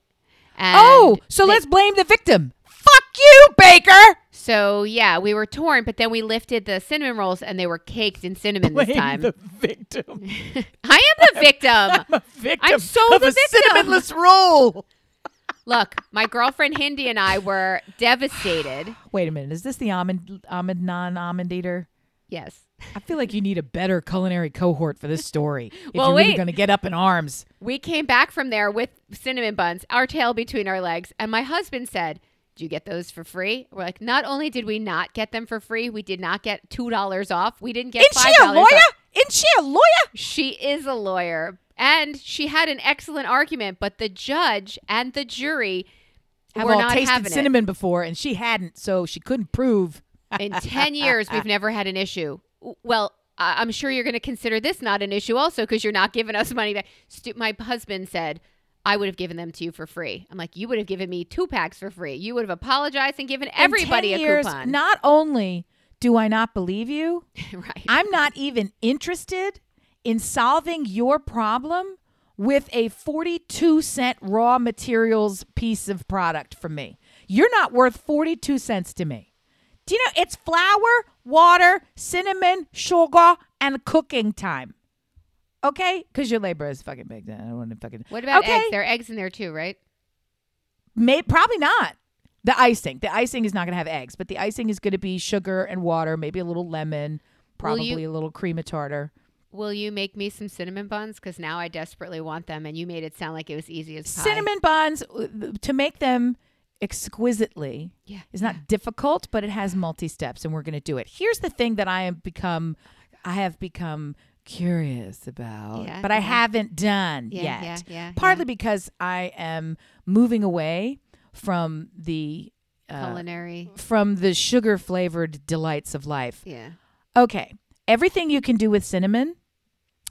And Oh, so they- let's blame the victim. Fuck you, Baker. So yeah, we were torn, but then we lifted the cinnamon rolls and they were caked in cinnamon this time. The victim. I am the victim. I'm a victim I'm so the a victim. cinnamonless roll. Look, my girlfriend Hindi and I were devastated. Wait a minute. Is this the almond almond non almond eater? Yes. I feel like you need a better culinary cohort for this story. If Well, you're really wait. going to get up in arms. We came back from there with cinnamon buns, our tail between our legs, and my husband said, "Did you get those for free?" We're like, "Not only did we not get them for free, we did not get two dollars off. We didn't get Isn't she a lawyer? off." Isn't she a lawyer? She is a lawyer, and she had an excellent argument, but the judge and the jury Have were all not tasted cinnamon before, and she hadn't, so she couldn't prove. In ten years, we've never had an issue. Well. I'm sure you're going to consider this not an issue also because you're not giving us money back. My husband said, I would have given them to you for free. I'm like, you would have given me two packs for free. You would have apologized and given everybody in 10 a years, coupon. Not only do I not believe you, right. I'm not even interested in solving your problem with a 42 cent raw materials piece of product from me. You're not worth 42 cents to me. Do you know it's flour, water, cinnamon, sugar, and cooking time? Okay? Because your labor is fucking big. Then I don't want to fucking. what about okay. eggs? There are eggs in there too, right? May, probably not. The icing. The icing is not going to have eggs, but the icing is going to be sugar and water, maybe a little lemon, Will you- probably a little cream of tartar. Will you make me some cinnamon buns? Because now I desperately want them, and you made it sound like it was easy as pie. Cinnamon buns uh, to make them exquisitely yeah, is not difficult, but it has multi steps, and we're going to do it. Here's the thing that I have become, I have become curious about, Yeah, but I yeah. haven't done yeah, yet. yeah, yeah. Partly because I am moving away from the uh, culinary. from the sugar flavored delights of life. Yeah, Okay, everything you can do with cinnamon.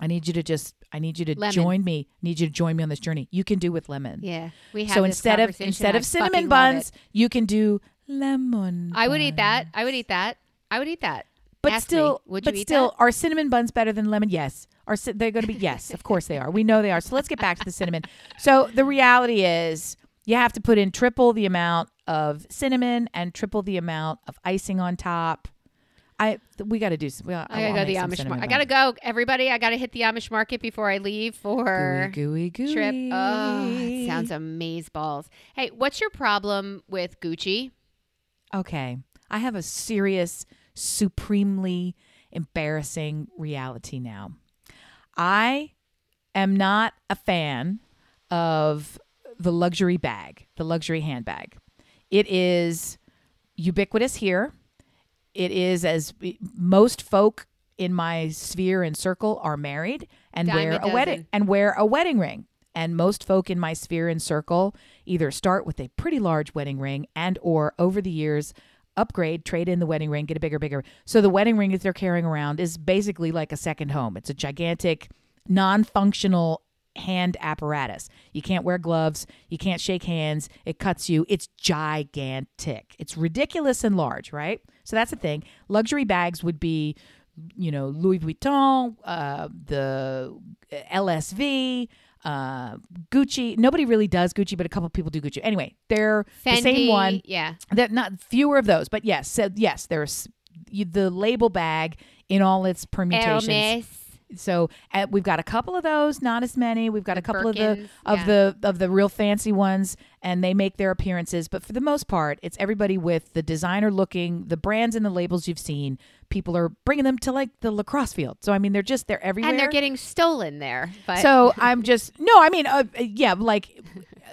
I need you to just. I need you to Lemon. join me. I need you to join me on this journey. You can do with lemon. yeah. We have so instead of instead I of cinnamon buns, you can do lemon. I would eat that. I would eat that. I would eat that. But Ask me, still, would you but eat still, that? are cinnamon buns better than lemon? Yes. Are they're going to be? Yes, of course they are. We know they are. So let's get back to the cinnamon. So the reality is, you have to put in triple the amount of cinnamon and triple the amount of icing on top. I we got to do. some- We, I gotta go the Amish market. I gotta go, everybody. I gotta hit the Amish market before I leave for gooey, gooey, gooey. trip. Oh, sounds amaze balls. Hey, what's your problem with Gucci? Okay. I have a serious, supremely embarrassing reality now. I am not a fan of the luxury bag, the luxury handbag. It is ubiquitous here. It is as most folk in my sphere and circle are married and Dime wear a a wedding and wear a wedding ring. And most folk in my sphere and circle either start with a pretty large wedding ring and or over the years upgrade, trade in the wedding ring, get a bigger, bigger. So the wedding ring that they're carrying around is basically like a second home. It's a gigantic, non-functional hand apparatus. You can't wear gloves, you can't shake hands, it cuts you. It's gigantic. It's ridiculous and large, right? So that's the thing. Luxury bags would be you know, Louis Vuitton, uh, the LSV, uh, Gucci. Nobody really does Gucci, but a couple people do Gucci. Anyway, they're Fendi, the same one. Yeah. That not fewer of those, but yes, so yes, there's you, the label bag in all its permutations. Hermes. So uh, we've got a couple of those, not as many. We've got The a couple of the of yeah. the of the real fancy ones, and they make their appearances. But for the most part, it's everybody with the designer looking, the brands and the labels you've seen. People are bringing them to like the lacrosse field. So I mean, they're just they're everywhere. And they're getting stolen there. But So I'm just no. I mean, uh, yeah, like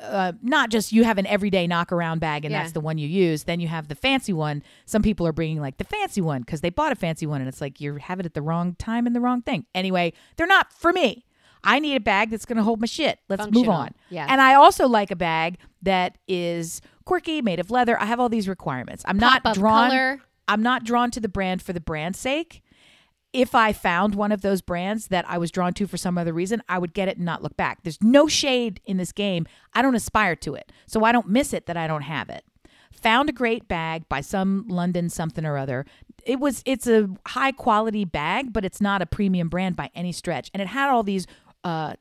uh, not just you have an everyday knock around bag and Yeah. that's the one you use. Then you have the fancy one. Some people are bringing like the fancy one because they bought a fancy one and it's like you're having it at the wrong time and the wrong thing. Anyway, they're not for me. I need a bag that's going to hold my shit. Let's move on. Yeah. And I also like a bag that is quirky, made of leather. I have all these requirements. I'm not Pop-up drawn. color. I'm not drawn to the brand for the brand's sake if I found one of those brands that I was drawn to for some other reason, I would get it and not look back. There's no shade in this game. I don't aspire to it. So I don't miss it that I don't have it. Found a great bag by some London something or other. It was it's a high quality bag, but it's not a premium brand by any stretch. And it had all these uh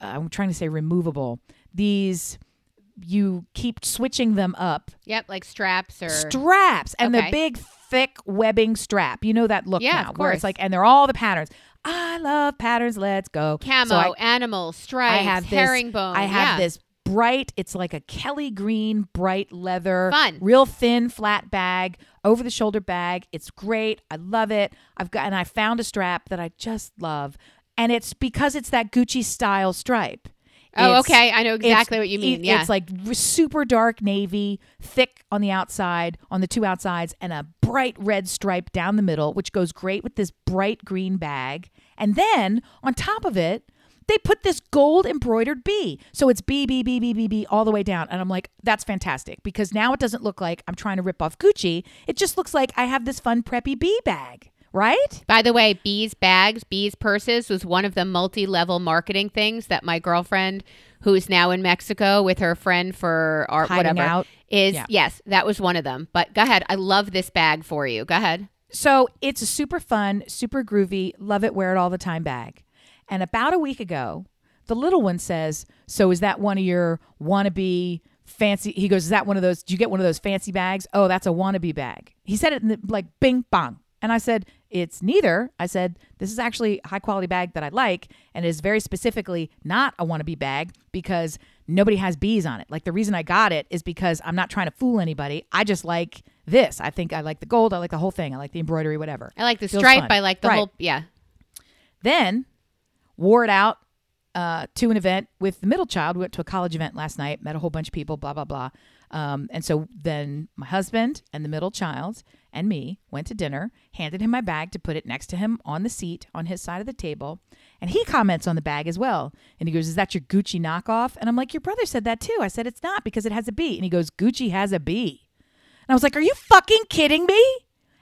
I'm trying to say removable. These you keep switching them up Yep, like straps or straps and Okay. the big thick webbing strap. You know that look Yeah, now, where it's like, and they're all the patterns. I love patterns. Let's go. camo, So I, animal, stripes, I have this. herringbone. I have yeah. this bright. It's like a Kelly green, bright leather, Fun. real thin, flat bag, over the shoulder bag. It's great. I love it. I've got and I found a strap that I just love, and it's because it's that Gucci style stripe. Oh, It's- okay. I know exactly what you mean. yeah. It's like super dark navy, thick on the outside, on the two outsides, and a bright red stripe down the middle, which goes great with this bright green bag. And then on top of it, they put this gold embroidered B. So it's B, B, B, B, B, B all the way down. And I'm like, that's fantastic because now it doesn't look like I'm trying to rip off Gucci. It just looks like I have this fun preppy B bag, right? By the way, bees bags, bees purses was one of the multi-level marketing things that my girlfriend, who's now in Mexico with her friend for art, Hiding whatever, out. is Yeah. yes, that was one of them. But go ahead, I love this bag for you. Go ahead. So it's a super fun, super groovy, love it, wear it all the time bag. And about a week ago, the little one says, So is that one of your wannabe fancy? He goes, Is that one of those? Do you get one of those fancy bags? Oh, that's a wannabe bag. He said it in the, like bing bong. And I said, It's neither. I said, This is actually a high quality bag that I like and it is very specifically not a wannabe bag because nobody has bees on it. Like the reason I got it is because I'm not trying to fool anybody. I just like this. I think I like the gold. I like the whole thing. I like the embroidery, whatever. I like the Feels stripe. fun. I like the Right. whole yeah. Then wore it out uh, to an event with the middle child. We went to a college event last night, met a whole bunch of people, blah, blah, blah. Um, and so then my husband and the middle child and me went to dinner, handed him my bag to put it next to him on the seat on his side of the table. And he comments on the bag as well. And he goes, Is that your Gucci knockoff? And I'm like, Your brother said that too. I said, It's not because it has a B. And he goes, Gucci has a B. And I was like, Are you fucking kidding me?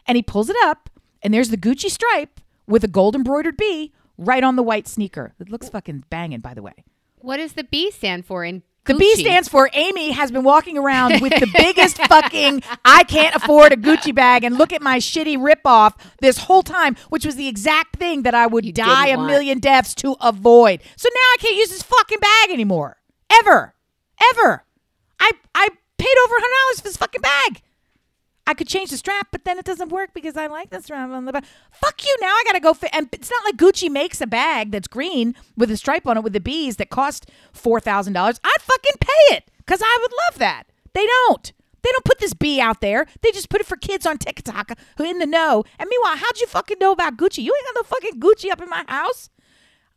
And he pulls it up, and there's the Gucci stripe with a gold embroidered B right on the white sneaker. It looks fucking banging, by the way. What does the B stand for in The B stands for Amy has been walking around with the biggest fucking I can't afford a Gucci bag and look at my shitty ripoff this whole time, which was the exact thing that I would You die a didn't want. million deaths to avoid. So now I can't use this fucking bag anymore. Ever. Ever. I I paid over hundred dollars for this fucking bag. I could change the strap, but then it doesn't work because I like the strap on the back. Fuck you! Now I gotta go. Fi- and it's not like Gucci makes a bag that's green with a stripe on it with the bees that cost four thousand dollars. I'd fucking pay it because I would love that. They don't. They don't put this bee out there. They just put it for kids on TikTok who in the know. And meanwhile, how'd you fucking know about Gucci? You ain't got no fucking Gucci up in my house.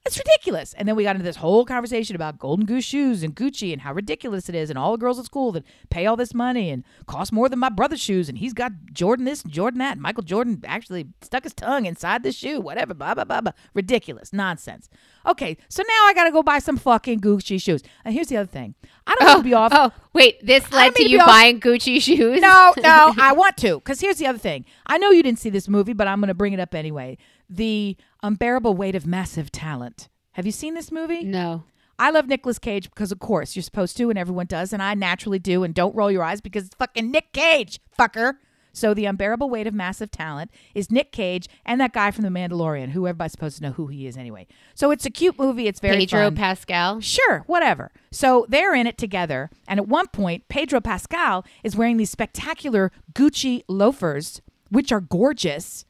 It's ridiculous. And then we got into this whole conversation about Golden Goose shoes and Gucci and how ridiculous it is, and all the girls at school that pay all this money and cost more than my brother's shoes, and he's got Jordan this and Jordan that. And Michael Jordan actually stuck his tongue inside the shoe, whatever, blah, blah, blah, blah. Ridiculous. Nonsense. Okay, so now I got to go buy some fucking Gucci shoes. And here's the other thing I don't want to be oh, off. Oh, wait. This led to you off- buying Gucci shoes? No, no, I want to. Because here's the other thing. I know you didn't see this movie, but I'm going to bring it up anyway. The Unbearable Weight of Massive Talent. Have you seen this movie? No. I love Nicolas Cage because, of course, you're supposed to, and everyone does, and I naturally do. And don't roll your eyes because it's fucking Nick Cage, fucker. So, the unbearable weight of massive talent is Nick Cage and that guy from The Mandalorian, who everybody's supposed to know who he is anyway. So, it's a cute movie. It's very Pedro fun. Pascal. Sure, whatever. So they're in it together. And at one point, Pedro Pascal is wearing these spectacular Gucci loafers, which are gorgeous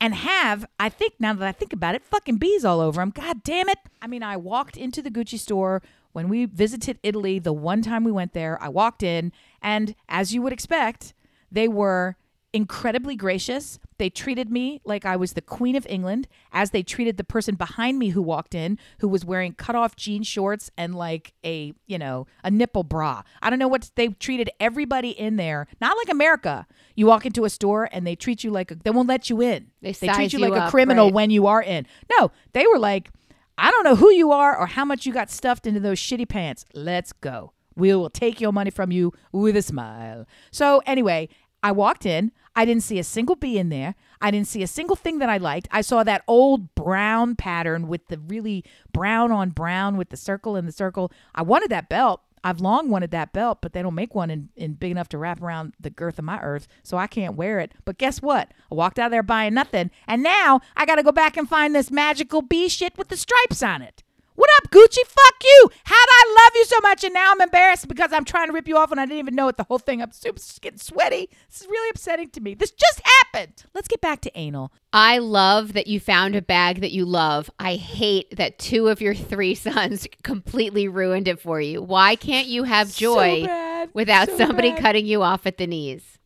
and have, I think, now that I think about it, fucking bees all over them. God damn it. I mean, I walked into the Gucci store when we visited Italy the one time we went there. I walked in, and as you would expect, they were incredibly gracious. They treated me like I was the Queen of England, as they treated the person behind me who walked in, who was wearing cut off jean shorts and like a, you know, a nipple bra. I don't know what they treated everybody in there, not like America. You walk into a store and they treat you like a, they won't let you in. They treat size you you like a criminal right. when you are in. No, they were like, I don't know who you are or how much you got stuffed into those shitty pants. Let's go. We will take your money from you with a smile. So, anyway, I walked in. I didn't see a single bee in there. I didn't see a single thing that I liked. I saw that old brown pattern with the really brown on brown with the circle and the circle. I wanted that belt. I've long wanted that belt, but they don't make one in, in big enough to wrap around the girth of my earth, so I can't wear it. But guess what? I walked out there buying nothing, and now I got to go back and find this magical bee shit with the stripes on it. What up, Gucci? Fuck you. How'd I love you so much and now I'm embarrassed because I'm trying to rip you off and I didn't even know it. The whole thing, I'm super getting sweaty. This is really upsetting to me. This just happened. Let's get back to anal. I love that you found a bag that you love. I hate that two of your three sons completely ruined it for you. Why can't you have joy So without So somebody bad. cutting you off at the knees?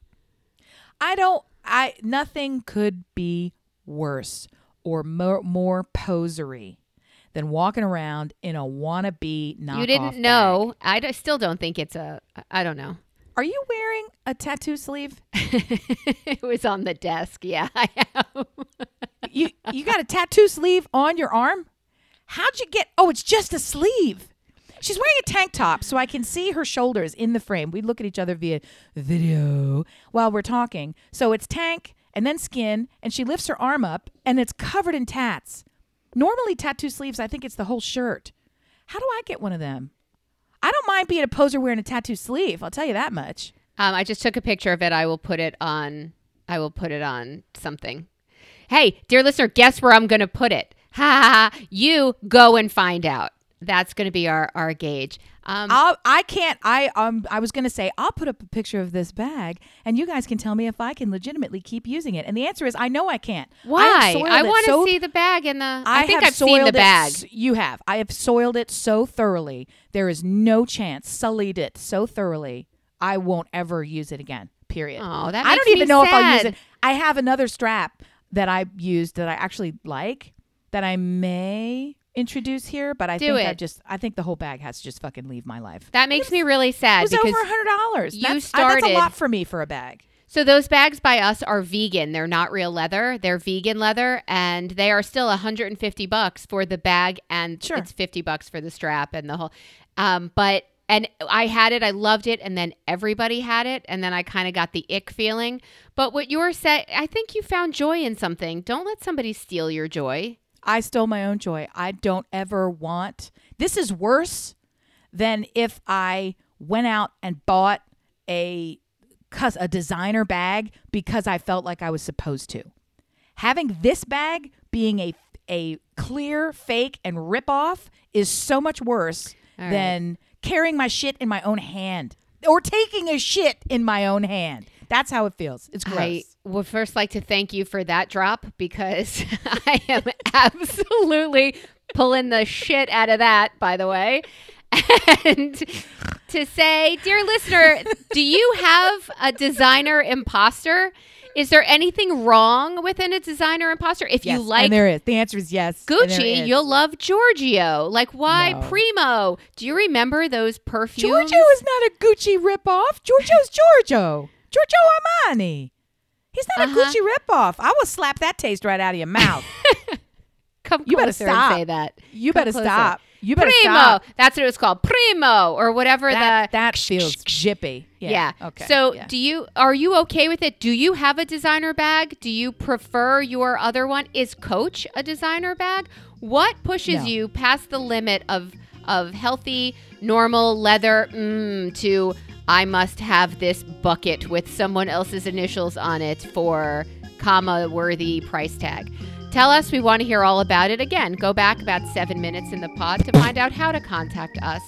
I don't. I nothing could be worse or more, more posery than walking around in a wannabe knockoff. you didn't know. I d- still don't think it's a. I don't know. Are you wearing a tattoo sleeve? it was on the desk. Yeah, I am. you you got a tattoo sleeve on your arm? How'd you get? Oh, it's just a sleeve. She's wearing a tank top, so I can see her shoulders in the frame. We look at each other via video while we're talking. So it's tank and then skin, and she lifts her arm up, and it's covered in tats. Normally, tattoo sleeves, I think it's the whole shirt. How do I get one of them? I don't mind being a poser wearing a tattoo sleeve. I'll tell you that much. Um, I just took a picture of it. I will put it on. I will put it on something. Hey, dear listener, guess where I'm going to put it? Ha ha ha! You go and find out. That's going to be our our gauge. Um, I'll, I can't. I um. I was gonna say I'll put up a picture of this bag, and you guys can tell me if I can legitimately keep using it. And the answer is I know I can't. Why? soiled I want to so- see the bag and the. I, I, think I've seen the soiled it bag. You have. I have soiled it so thoroughly. There is no chance. Sullied it so thoroughly. I won't ever use it again. Period. Oh, that I don't even me know if I'll use it. I have another strap that I used that I actually like that I may introduce here, but I Do think I just I think the whole bag has to just fucking leave my life. That makes me really sad. It was because over a hundred dollars. you that's, I- that's a started- lot for me for a bag. So those bags by us are vegan. They're not real leather. They're vegan leather and they are still 150 bucks for the bag and Sure. it's 50 bucks for the strap and the whole um but and I had it, I loved it and then everybody had it and then I kind of got the ick feeling. But what you're saying, I think you found joy in something. Don't let somebody steal your joy. I stole my own joy. I don't ever want. This is worse than if I went out and bought a a designer bag because I felt like I was supposed to. Having this bag being a a clear fake and rip off is so much worse right. than carrying my shit in my own hand or taking a shit in my own hand. That's how it feels. It's gross. I would first like to thank you for that drop because I am absolutely pulling the shit out of that, by the way. And to say, dear listener, do you have a designer imposter? Is there anything wrong with a designer imposter? If Yes, you like and there is. The answer is yes. Gucci, is. you'll love Giorgio. Like, why No. Primo? Do you remember those perfumes? Giorgio is not a Gucci ripoff. Giorgio's Giorgio. Giorgio Armani. He's not Uh-huh. a Gucci ripoff. I will slap that taste right out of your mouth. Come You better stop. say that. You Come better closer. stop. You better Primo. stop. That's what it was called. Primo or whatever That, the that feels jippy. yeah. Yeah. Okay. So yeah. do you are you okay with it? Do you have a designer bag? Do you prefer your other one? Is Coach a designer bag? What pushes No. you past the limit of of healthy, normal leather mm, to I must have this bucket with someone else's initials on it for comma worthy price tag. Tell us. We want to hear all about it. Again, go back about seven minutes in the pod to find out how to contact us.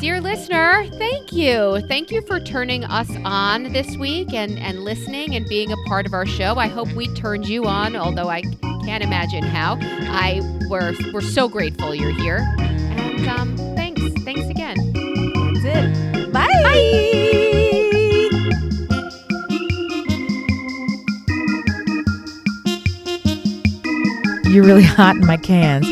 Dear listener, thank you. Thank you for turning us on this week and, and listening and being a part of our show. I hope we turned you on, although I can't imagine how. I we're, we're so grateful you're here. And um, thanks. Thanks again. That's it. You're really hot in my cans.